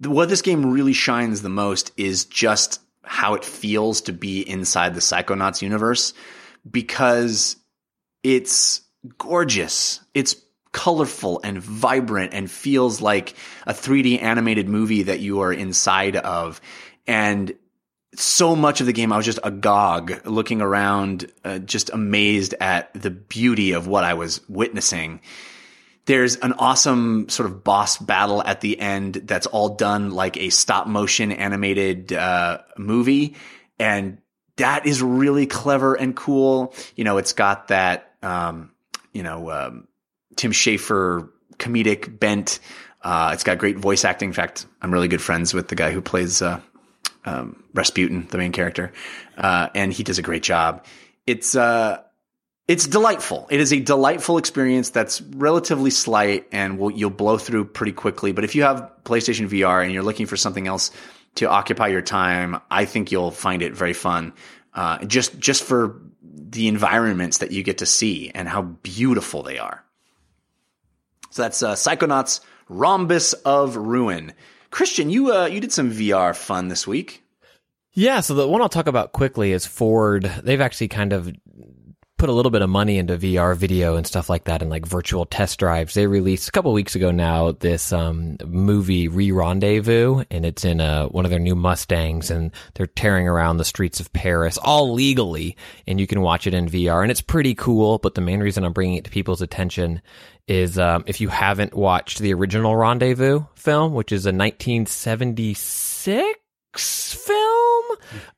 What this game really shines the most is just how it feels to be inside the Psychonauts universe because it's gorgeous. It's colorful and vibrant and feels like a 3D animated movie that you are inside of. And so much of the game, I was just agog looking around, uh, just amazed at the beauty of what I was witnessing. There's an awesome sort of boss battle at the end that's all done like a stop motion animated uh, movie. And that is really clever and cool. You know, it's got that, um, you know, um, Tim Schafer comedic bent. Uh, it's got great voice acting. In fact, I'm really good friends with the guy who plays uh, um, Razputin, the main character, uh, and he does a great job. It's uh, it's delightful. It is a delightful experience that's relatively slight, and will, you'll blow through pretty quickly. But if you have PlayStation VR and you're looking for something else to occupy your time, I think you'll find it very fun. Uh, just just for the environments that you get to see and how beautiful they are. So that's uh, Psychonauts Rhombus of Ruin. Christian, you uh, you did some VR fun this week. Yeah, so the one I'll talk about quickly is Ford. They've actually kind of put a little bit of money into VR video and stuff like that and like virtual test drives. They released a couple weeks ago now this um, movie Re Rendezvous, and it's in a, one of their new Mustangs, and they're tearing around the streets of Paris all legally, and you can watch it in VR, and it's pretty cool. But the main reason I'm bringing it to people's attention is um, if you haven't watched the original Rendezvous film, which is a 1976 film,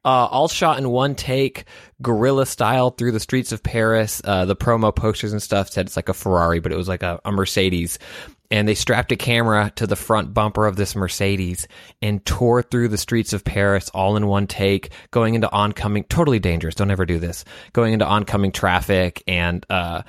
uh, all shot in one take, guerrilla style through the streets of Paris. Uh, the promo posters and stuff said it's like a Ferrari, but it was like a, a Mercedes. And they strapped a camera to the front bumper of this Mercedes and tore through the streets of Paris all in one take, going into oncoming, totally dangerous. Don't ever do this. Going into oncoming traffic and, uh,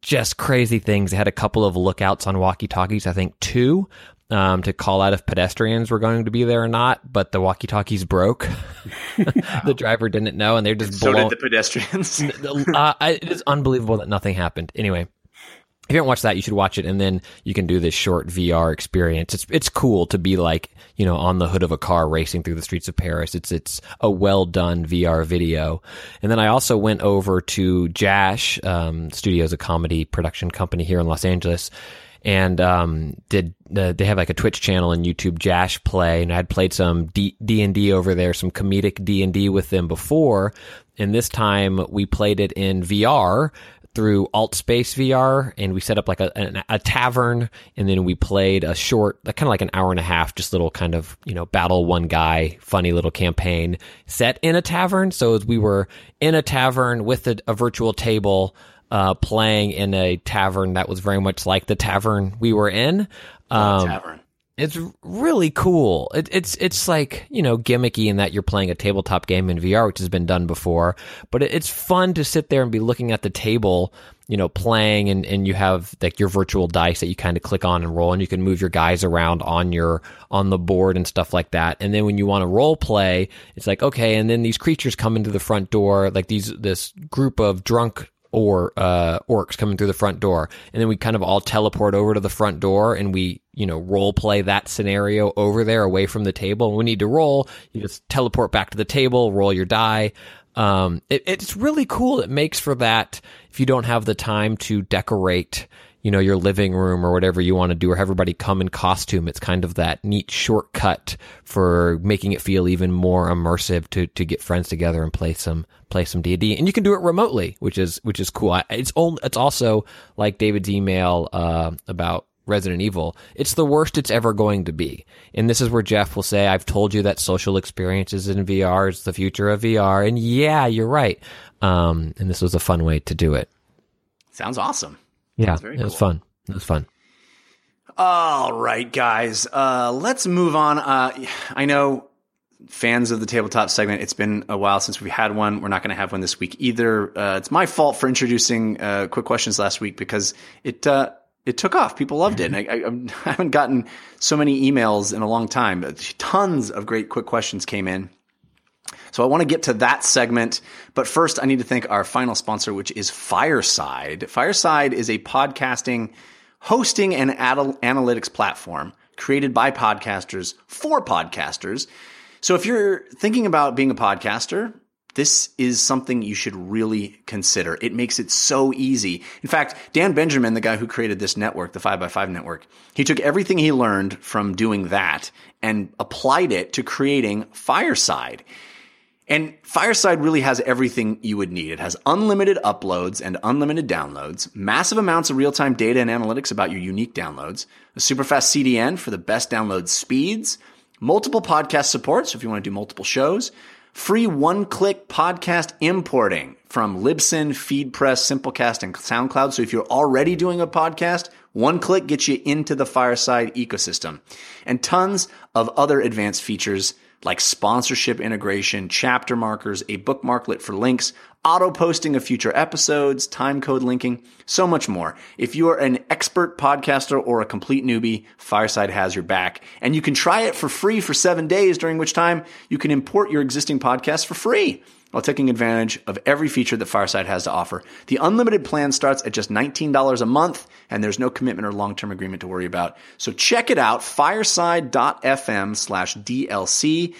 just crazy things. They had a couple of lookouts on walkie talkies, I think two. Um, to call out if pedestrians were going to be there or not, but the walkie talkies broke. (laughs) the driver didn't know, and they're just so did the pedestrians. (laughs) uh, it is unbelievable that nothing happened. Anyway, if you haven't watched that, you should watch it, and then you can do this short VR experience. It's it's cool to be like you know on the hood of a car racing through the streets of Paris. It's it's a well done VR video. And then I also went over to Jash um, Studios, a comedy production company here in Los Angeles, and um, did uh, they have like a Twitch channel and YouTube Jash Play, and I'd played some D and D over there, some comedic D and D with them before, and this time we played it in VR through AltspaceVR and we set up like a, a, a tavern. And then we played a short, kind of like an hour and a half, just little kind of, you know, battle one guy, funny little campaign set in a tavern. So we were in a tavern with a, a virtual table, uh, playing in a tavern that was very much like the tavern we were in. Um, tavern. It's really cool. It, it's it's like you know gimmicky in that you're playing a tabletop game in VR, which has been done before. But it, it's fun to sit there and be looking at the table, you know, playing, and, and you have like your virtual dice that you kind of click on and roll, and you can move your guys around on your on the board and stuff like that. And then when you want to role play, it's like okay, and then these creatures come into the front door, like these this group of drunk or uh, orcs coming through the front door, and then we kind of all teleport over to the front door, and we you know role play that scenario over there away from the table. And we need to roll, you just teleport back to the table, roll your die. Um, it, it's really cool. It makes for that if you don't have the time to decorate you know, your living room or whatever you want to do, or have everybody come in costume. It's kind of that neat shortcut for making it feel even more immersive to, to get friends together and play some, play some D&D. And you can do it remotely, which is, which is cool. It's only, it's also like David's email, uh, about Resident Evil. It's the worst it's ever going to be. And this is where Jeff will say, I've told you that social experiences in VR is the future of VR. And yeah, you're right. Um, and this was a fun way to do it. Sounds awesome. Yeah, it was cool. fun. It was fun. All right, guys. Uh, let's move on. Uh, I know fans of the tabletop segment. It's been a while since we've had one. We're not going to have one this week either. Uh, it's my fault for introducing uh, quick questions last week because it uh, it took off. People loved it. And I, I, (laughs) I, haven't gotten so many emails in a long time. Tons of great quick questions came in. So I want to get to that segment, but first I need to thank our final sponsor, which is Fireside. Fireside is a podcasting, hosting, and analytics platform created by podcasters for podcasters. So if you're thinking about being a podcaster, this is something you should really consider. It makes it so easy. In fact, Dan Benjamin, the guy who created this network, the 5x5 network, he took everything he learned from doing that and applied it to creating Fireside. And Fireside really has everything you would need. It has unlimited uploads and unlimited downloads, massive amounts of real time data and analytics about your unique downloads, a super fast CDN for the best download speeds, multiple podcast support, so if you want to do multiple shows, free one click podcast importing from Libsyn, FeedPress, Simplecast, and SoundCloud. So if you're already doing a podcast, one click gets you into the Fireside ecosystem and tons of other advanced features like sponsorship integration, chapter markers, a bookmarklet for links, auto posting of future episodes, time code linking, so much more. If you are an expert podcaster or a complete newbie, Fireside has your back. And you can try it for free for seven days, during which time you can import your existing podcast for free while taking advantage of every feature that Fireside has to offer. The unlimited plan starts at just $19 a month, and there's no commitment or long-term agreement to worry about. So check it out, fireside.fm slash DLC.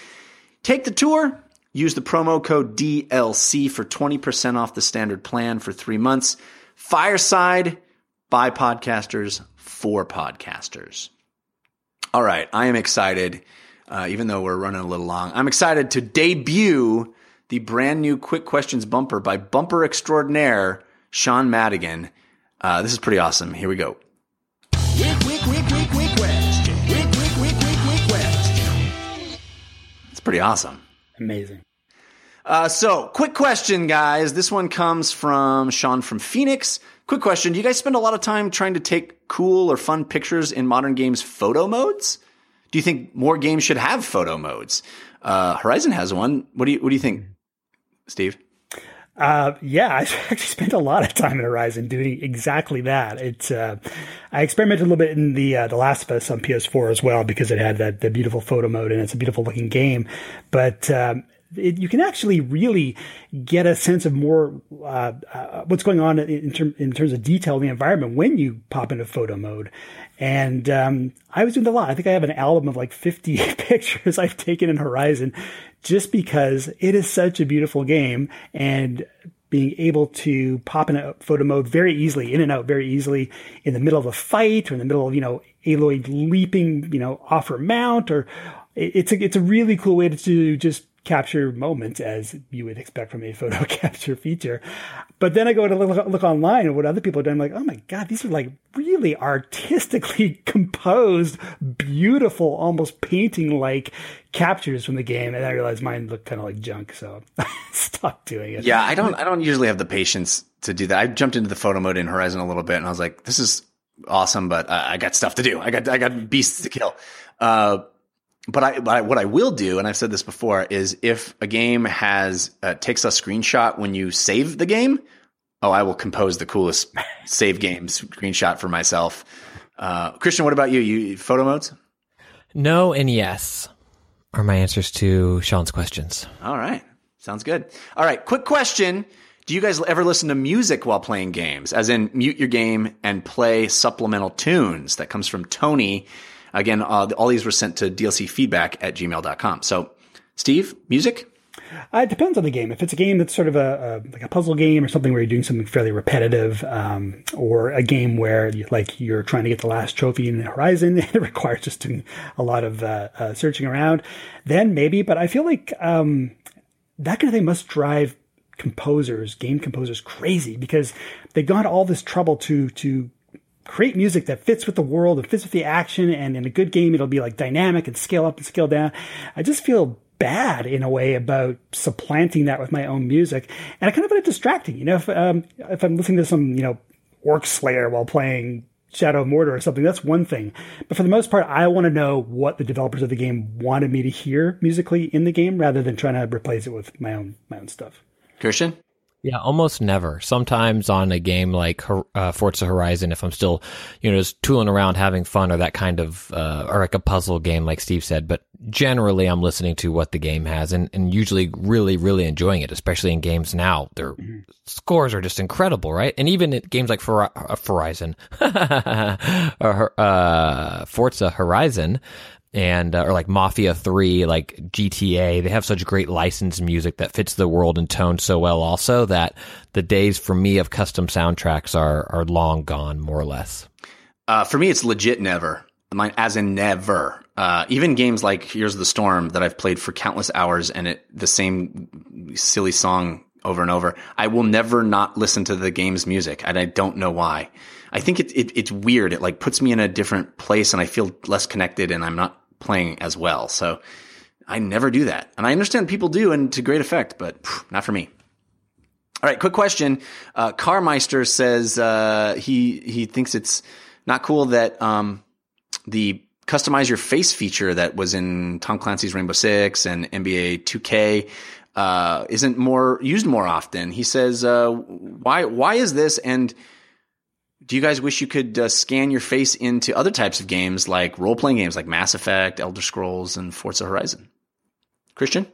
Take the tour. Use the promo code DLC for 20% off the standard plan for three months. Fireside by podcasters for podcasters. All right, I am excited, uh, even though we're running a little long. I'm excited to debut the brand new Quick Questions bumper by bumper extraordinaire Sean Madigan. Uh, this is pretty awesome. Here we go. Quick, quick, quick, quick, quick question. Quick, quick, quick, quick, quick question. It's pretty awesome. Amazing. Uh, so, quick question, guys. This one comes from Sean from Phoenix. Quick question. Do you guys spend a lot of time trying to take cool or fun pictures in modern games photo modes? Do you think more games should have photo modes? Uh, Horizon has one. What do you What do you think? Steve? Uh, yeah, (laughs) I actually spent a lot of time in Horizon doing exactly that. It's uh, I experimented a little bit in the uh, the Last of Us on PS4 as well because it had that the beautiful photo mode and it's a beautiful looking game. But um, it, you can actually really get a sense of more uh, uh, what's going on in, term, in terms of detail in the environment when you pop into photo mode. And um, I was doing a lot. I think I have an album of like 50 (laughs) pictures I've taken in Horizon just because it is such a beautiful game and being able to pop in a photo mode very easily, in and out very easily in the middle of a fight or in the middle of, you know, Aloy leaping, you know, off her mount or it's a, it's a really cool way to just capture moments as you would expect from a (laughs) photo capture feature. But then I go to look, look online and what other people are doing. I'm like, oh my God, these are like really artistically (laughs) composed, beautiful, almost painting like captures from the game. And I realized mine looked kind of like junk. So (laughs) I stopped doing it. Yeah. I don't, I don't usually have the patience to do that. I jumped into the photo mode in Horizon a little bit and I was like, this is awesome, but I got stuff to do. I got, I got beasts to kill. Uh, but I, but I, what I will do, and I've said this before, is if a game has uh, takes a screenshot when you save the game, oh, I will compose the coolest (laughs) save game screenshot for myself. Uh, Christian, what about you? You photo modes? No and yes are my answers to Sean's questions. All right, sounds good. All right, quick question. Do you guys ever listen to music while playing games? As in, mute your game and play supplemental tunes. That comes from Tony Again, uh, all these were sent to dlcfeedback at gmail.com. So, Steve, music? Uh, it depends on the game. If it's a game that's sort of a, a like a puzzle game or something where you're doing something fairly repetitive, um, or a game where you, like you're trying to get the last trophy in the Horizon, (laughs) it requires just doing a lot of uh, uh, searching around, then maybe. But I feel like um, that kind of thing must drive composers, game composers, crazy because they've gone to all this trouble to to create music that fits with the world and fits with the action. And in a good game, it'll be like dynamic and scale up and scale down. I just feel bad in a way about supplanting that with my own music. And I kind of find it distracting. You know, if, um, if I'm listening to some, you know, Orc Slayer while playing Shadow of Mordor or something, that's one thing. But for the most part, I want to know what the developers of the game wanted me to hear musically in the game rather than trying to replace it with my own, my own stuff. Christian? Yeah, almost never. Sometimes on a game like uh, Forza Horizon, if I'm still, you know, just tooling around having fun or that kind of, uh, or like a puzzle game, like Steve said. But generally, I'm listening to what the game has and, and usually really, really enjoying it, especially in games now. Their mm-hmm. scores are just incredible, right? And even in games like For- uh, Horizon, (laughs) or uh, Forza Horizon, and uh, or like Mafia 3, like GTA, they have such great licensed music that fits the world and tone so well also that the days for me of custom soundtracks are are long gone more or less. Uh, for me it's legit never. Mine as in never. Uh, even games like Heroes of the Storm that I've played for countless hours and it the same silly song over and over. I will never not listen to the game's music and I don't know why. I think it, it, it's weird. It like puts me in a different place and I feel less connected and I'm not playing as well. So I never do that. And I understand people do and to great effect, but phew, not for me. All right, quick question. Uh, Carmeister says uh, he he thinks it's not cool that um, the customize your face feature that was in Tom Clancy's Rainbow Six and NBA 2K uh, isn't more used more often. He says, uh, "Why why is this?" And do you guys wish you could uh, scan your face into other types of games like role playing games like Mass Effect, Elder Scrolls, and Forza Horizon? Christian?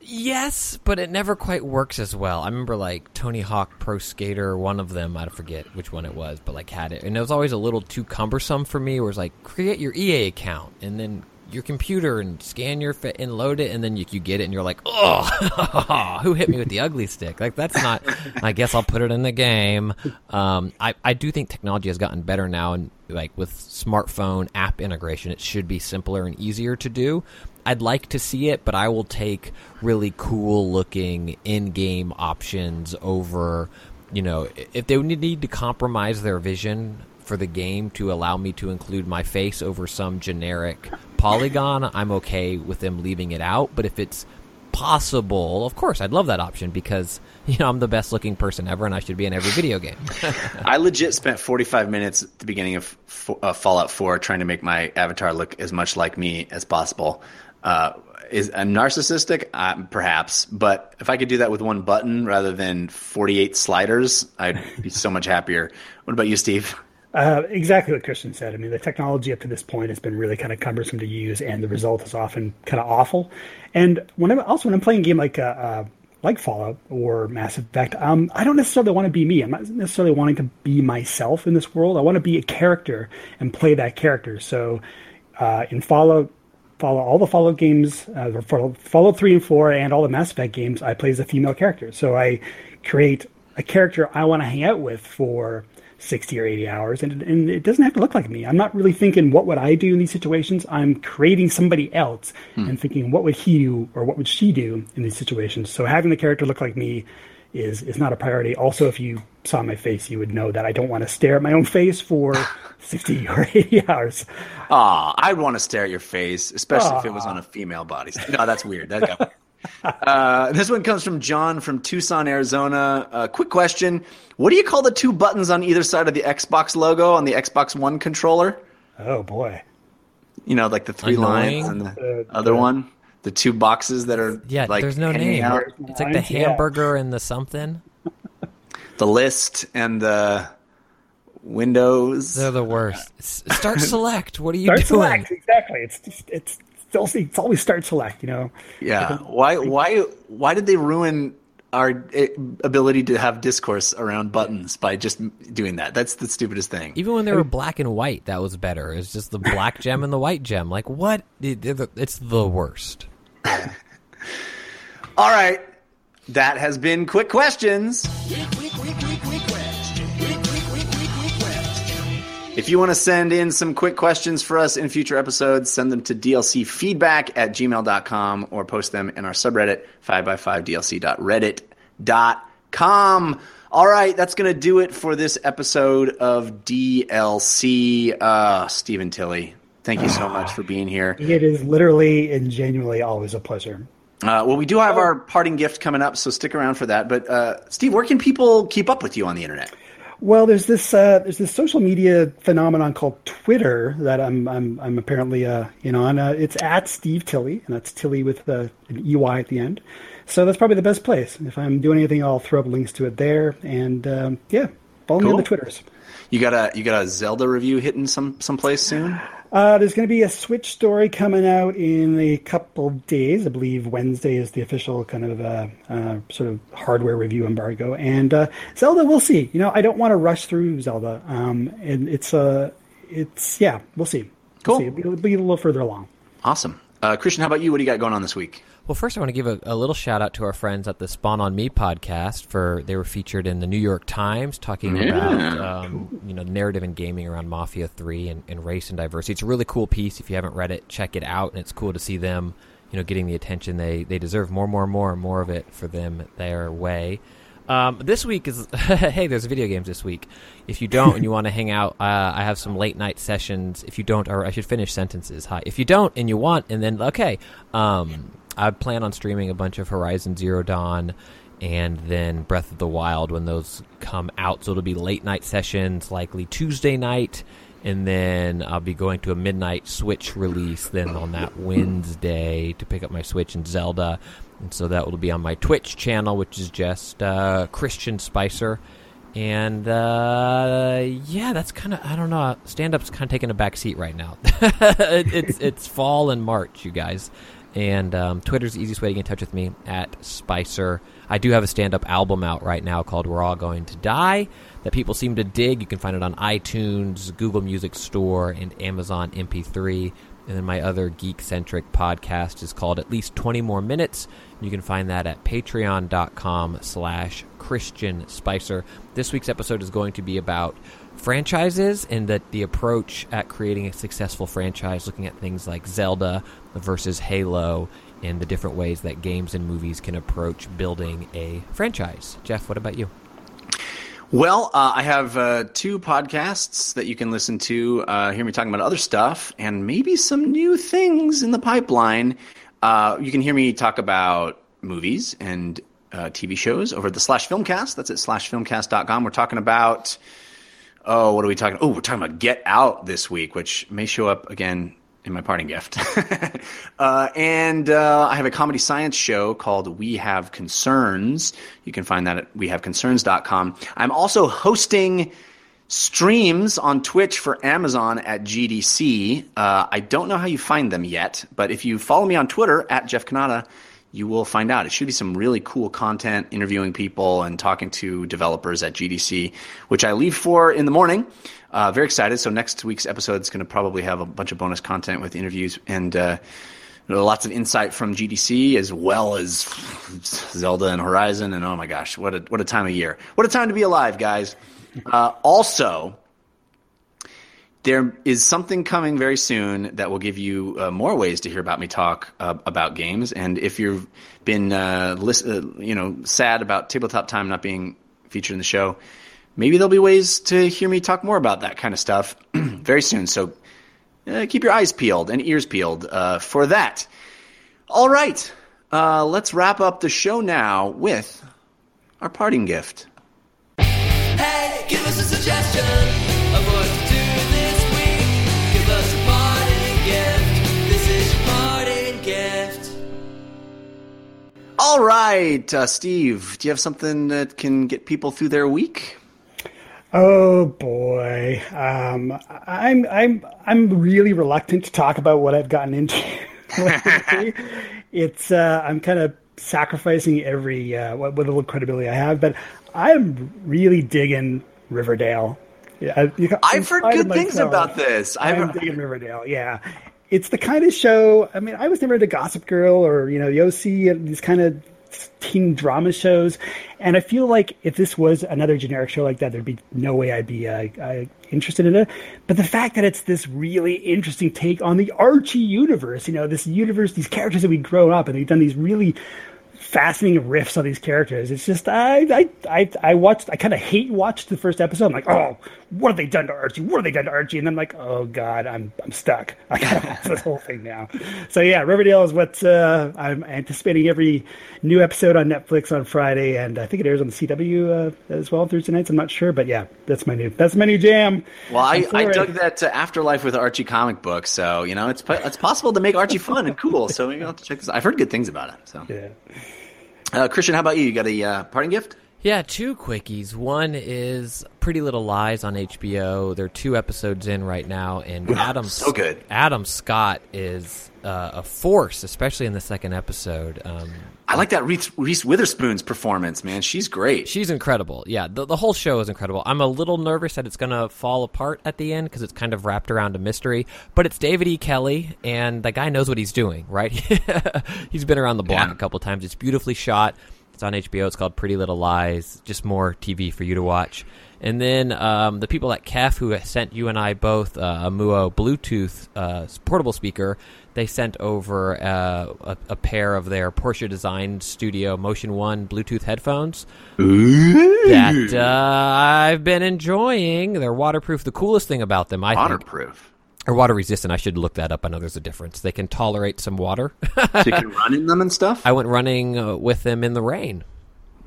Yes, but it never quite works as well. I remember like Tony Hawk Pro Skater, one of them, I forget which one it was, but like had it. And it was always a little too cumbersome for me, where it's like, create your EA account and then your computer and scan your fit and load it, and then you, you get it, and you're like, oh, (laughs) who hit me with the ugly stick? Like that's not. I guess I'll put it in the game. Um, I I do think technology has gotten better now, and like with smartphone app integration, it should be simpler and easier to do. I'd like to see it, but I will take really cool looking in game options over. You know, if they need to compromise their vision for the game to allow me to include my face over some generic polygon, I'm okay with them leaving it out. But if it's possible, of course, I'd love that option because (laughs) you know I'm the best looking person ever, and I should be in every video game. (laughs) I legit spent 45 minutes at the beginning of uh, Fallout 4 trying to make my avatar look as much like me as possible. Uh, is a narcissistic, uh, perhaps, but if I could do that with one button rather than 48 sliders, I'd be so much happier. What about you, Steve? Uh, exactly what Christian said. I mean, the technology up to this point has been really kind of cumbersome to use, and the result is often kind of awful. And when I'm, also when I'm playing a game like uh, uh, like Fallout or Mass Effect, um, I don't necessarily want to be me. I'm not necessarily wanting to be myself in this world. I want to be a character and play that character. So uh, in Fallout, follow all the Fallout games, uh, Fallout three and four, and all the Mass Effect games, I play as a female character. So I create a character I want to hang out with for 60 or 80 hours and, and it doesn't have to look like me. I'm not really thinking what would i do in these situations. I'm creating somebody else hmm. and thinking what would he do or what would she do in these situations. So having the character look like me is is not a priority. Also if you saw my face you would know that i don't want to stare at my own face for (laughs) 60 or 80 hours. Ah i'd want to stare at your face especially Aww. if it was on a female body. No that's weird. That got (laughs) uh, this one comes from John from Tucson, Arizona. Uh, quick question: What do you call the two buttons on either side of the Xbox logo on the Xbox One controller? Oh boy! You know, like the three Annoying. lines and the uh, other one, the two boxes that are yeah. Like there's no name. Out. It's like the hamburger yeah. and the something. The list and the Windows. They're the worst. Start (laughs) select. What are you Start doing? Select. Exactly. It's just, it's still it's always start select. You know. Yeah. Why why why did they ruin our eh, ability to have discourse around buttons by just doing that? That's the stupidest thing. Even when they were black and white, that was better. It's just the black gem and the white gem. Like what? It's the worst. (laughs) All right. That has been quick questions. If you want to send in some quick questions for us in future episodes, send them to dlcfeedback at gmail.com or post them in our subreddit, 5x5dlc.reddit.com. All right, that's going to do it for this episode of DLC. Uh, Stephen Tilley, thank you so much for being here. It is literally and genuinely always a pleasure. Uh, well, we do have our parting gift coming up, so stick around for that. But, uh, Steve, where can people keep up with you on the internet? Well, there's this uh, there's this social media phenomenon called Twitter that I'm I'm I'm apparently uh, you know on. Uh, it's at Steve Tilley, and that's Tilley with uh, an EY at the end. So that's probably the best place. If I'm doing anything, I'll throw up links to it there. And um, yeah, follow cool. me on the Twitters. You got a you got a Zelda review hitting some someplace soon? Uh, there's going to be a Switch story coming out in a couple days. I believe Wednesday is the official kind of uh, uh, sort of hardware review embargo. And uh, Zelda, we'll see. You know, I don't want to rush through Zelda. Um, and it's uh, it's yeah, we'll see. Cool. We'll see. It'll, be, it'll be a little further along. Awesome. Uh, Christian, how about you? What do you got going on this week? Well, first I want to give a, a, little shout out to our friends at the Spawn on Me podcast for they were featured in the New York Times talking yeah. about um, you know narrative and gaming around Mafia Three and, and, race and diversity. It's a really cool piece. If you haven't read it, check it out, and it's cool to see them you know getting the attention they they deserve. More, more, more, more of it for them their way. Um, this week is (laughs) hey, there's video games this week. If you don't and you want to hang out, uh, I have some late night sessions. If you don't, or I should finish sentences. Hi. If you don't and you want, and then okay. Um, I plan on streaming a bunch of Horizon Zero Dawn and then Breath of the Wild when those come out. So it'll be late night sessions, likely Tuesday night, and then I'll be going to a midnight Switch release then on that Wednesday to pick up my Switch and Zelda. And so that will be on my Twitch channel, which is just uh, Christian Spicer. And uh, yeah, that's kind of I don't know. Stand up's kind of taking a back seat right now. (laughs) it's it's fall and March, you guys. And um, Twitter's the easiest way to get in touch with me at Spicer. I do have a stand up album out right now called We're All Going to Die that people seem to dig. You can find it on iTunes, Google Music Store, and Amazon MP3. And then my other geek centric podcast is called At Least 20 More Minutes. You can find that at patreon.com slash Christian Spicer. This week's episode is going to be about franchises and that the approach at creating a successful franchise, looking at things like Zelda versus Halo, and the different ways that games and movies can approach building a franchise. Jeff, what about you? Well, uh, I have uh, two podcasts that you can listen to, uh, hear me talking about other stuff, and maybe some new things in the pipeline. Uh, you can hear me talk about movies and uh, TV shows over at the Slash Filmcast. That's at slashfilmcast.com. We're talking about oh, what are we talking? Oh, we're talking about Get Out this week, which may show up again in my parting gift. (laughs) uh, and uh, I have a comedy science show called We Have Concerns. You can find that at wehaveconcerns.com. I'm also hosting streams on Twitch for Amazon at GDC. Uh, I don't know how you find them yet, but if you follow me on Twitter at Jeff Cannata, you will find out. It should be some really cool content, interviewing people and talking to developers at GDC, which I leave for in the morning. Uh, very excited. So next week's episode is going to probably have a bunch of bonus content with interviews and uh, lots of insight from GDC as well as Zelda and Horizon. And oh my gosh, what a what a time of year! What a time to be alive, guys. Uh, also, there is something coming very soon that will give you uh, more ways to hear about me talk uh, about games. And if you've been, uh, list, you know, sad about Tabletop Time not being featured in the show, maybe there'll be ways to hear me talk more about that kind of stuff (clears throat) very soon. So uh, keep your eyes peeled and ears peeled uh, for that. All right, let's wrap up the show now with our parting gift. Hey, give us a suggestion of what to do this week. Give us a parting gift. This is your parting gift. All right, uh, Steve, do you have something that can get people through their week? Oh boy, um, I'm I'm I'm really reluctant to talk about what I've gotten into. (laughs) (laughs) it's uh, I'm kind of sacrificing every uh, what, what little credibility I have, but I'm really digging Riverdale. Yeah, I've heard good things about this. I'm heard... digging Riverdale. Yeah, it's the kind of show. I mean, I was never into Gossip Girl or you know the OC, and these kind of teen drama shows, and I feel like if this was another generic show like that, there'd be no way I'd be uh, uh, interested in it. But the fact that it's this really interesting take on the Archie universe, you know, this universe, these characters that we've grown up, and they've done these really fascinating riffs on these characters. It's just I I I, I watched I kind of hate watched the first episode. I'm like, oh, what have they done to Archie? What have they done to Archie? And I'm like, oh god, I'm I'm stuck. (laughs) I gotta watch this whole thing now. So yeah, Riverdale is what uh, I'm anticipating every new episode on Netflix on Friday, and I think it airs on the CW uh, as well Thursday nights. I'm not sure, but yeah, that's my new that's my new jam. Well, I, I dug that uh, Afterlife with Archie comic book, so you know it's it's possible to make Archie fun and cool. So maybe I'll have to check this. I've heard good things about it. So yeah. Uh, Christian, how about you? You got a uh, parting gift? Yeah, two quickies. One is Pretty Little Lies on HBO. They're two episodes in right now, and (laughs) Adam so good. Adam Scott is uh, a force, especially in the second episode. Um, I like that Reese, Reese, Witherspoon's performance, man. She's great. She's incredible. Yeah, the, the whole show is incredible. I'm a little nervous that it's going to fall apart at the end because it's kind of wrapped around a mystery. But it's David E. Kelley, and the guy knows what he's doing, right? (laughs) he's been around the block yeah. a couple times. It's beautifully shot. It's on HBO. It's called Pretty Little Lies. Just more TV for you to watch. And then um, the people at KEF who sent you and I both uh, a Muo Bluetooth uh, portable speaker they sent over uh, a, a, pair of their Porsche Design Studio Motion One Bluetooth headphones Ooh. that uh, I've been enjoying. They're waterproof. The coolest thing about them, I think waterproof. Think, or water resistant. I should look that up. I know there's a difference. They can tolerate some water. so you can run in them and stuff. (laughs) I went running uh, with them in the rain.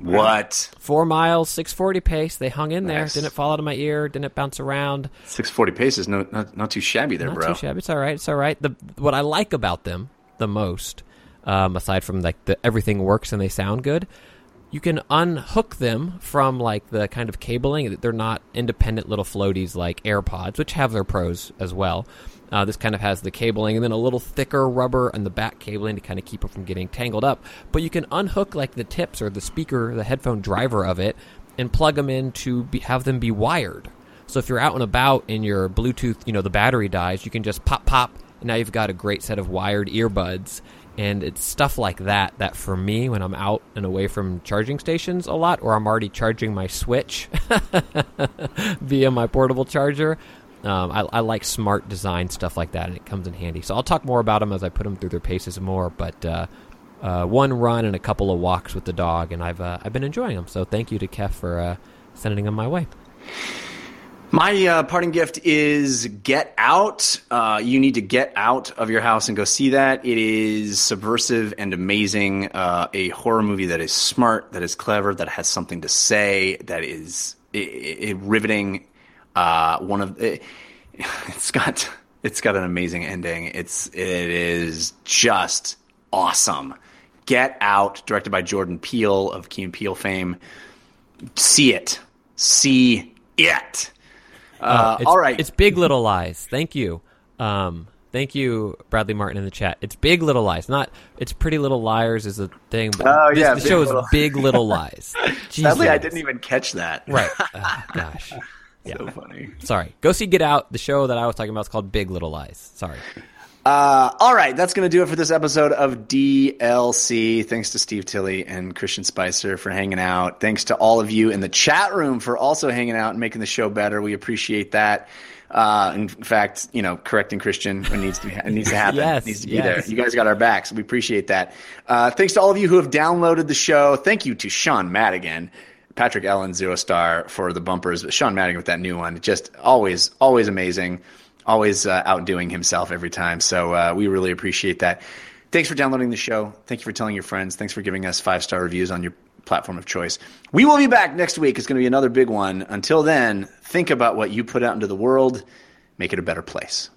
What? Four miles, six forty pace. They hung in nice. there. Didn't fall out of my ear. Didn't bounce around. Six forty pace is no, not, not too shabby there, not bro. Too shabby. It's all right. It's all right. The what I like about them the most, um, aside from like the everything works and they sound good, you can unhook them from like the kind of cabling. They're not independent little floaties like AirPods, which have their pros as well. Uh, this kind of has the cabling and then a little thicker rubber on the back cabling to kind of keep it from getting tangled up. But you can unhook like the tips or the speaker, the headphone driver of it, and plug them in to be, have them be wired. So if you're out and about and your Bluetooth, you know, the battery dies, you can just pop, pop, and now you've got a great set of wired earbuds. And it's stuff like that that for me, when I'm out and away from charging stations a lot, or I'm already charging my Switch (laughs) via my portable charger, um, I, I, like smart design stuff like that, and it comes in handy. So I'll talk more about them as I put them through their paces more. But uh, uh, one run and a couple of walks with the dog, and I've uh, I've been enjoying them. So thank you to KEF for uh, sending them my way. My uh, parting gift is Get Out. Uh, you need to get out of your house and go see that. It is subversive and amazing. a horror movie that is smart, that is clever, that has something to say, that is it, it, riveting uh, one of it, (laughs) it's got It's got an amazing ending. It's it is just awesome. Get Out, directed by Jordan Peele of Key and Peele fame. See it. See it. Uh, oh, all right. It's Big Little Lies. Thank you. Um, thank you, Bradley Martin in the chat. It's Big Little Lies, not it's Pretty Little Liars is a thing. But oh this, yeah, the show little... is Big Little (laughs) Lies. Sadly, I didn't even catch that. Right. Oh, (laughs) gosh. Yeah. So funny. Sorry. Go see Get Out. The show that I was talking about is called Big Little Lies. Sorry. Uh, all right, that's going to do it for this episode of DLC. Thanks to Steve Tilley and Christian Spicer for hanging out. Thanks to all of you in the chat room for also hanging out and making the show better. We appreciate that. Uh, in fact, you know, correcting Christian when needs to be, it needs to happen. yes, it needs to be yes. there. You guys got our backs. We appreciate that. Uh, thanks to all of you who have downloaded the show. Thank you to Sean Madigan, Patrick Ellen, Zero Star for the bumpers. Sean Madigan with that new one. Just always, always amazing always uh, outdoing himself every time. So uh, we really appreciate that. Thanks for downloading the show. Thank you for telling your friends. Thanks for giving us five star reviews on your platform of choice. We will be back next week. It's going to be another big one. Until then, think about what you put out into the world, make it a better place.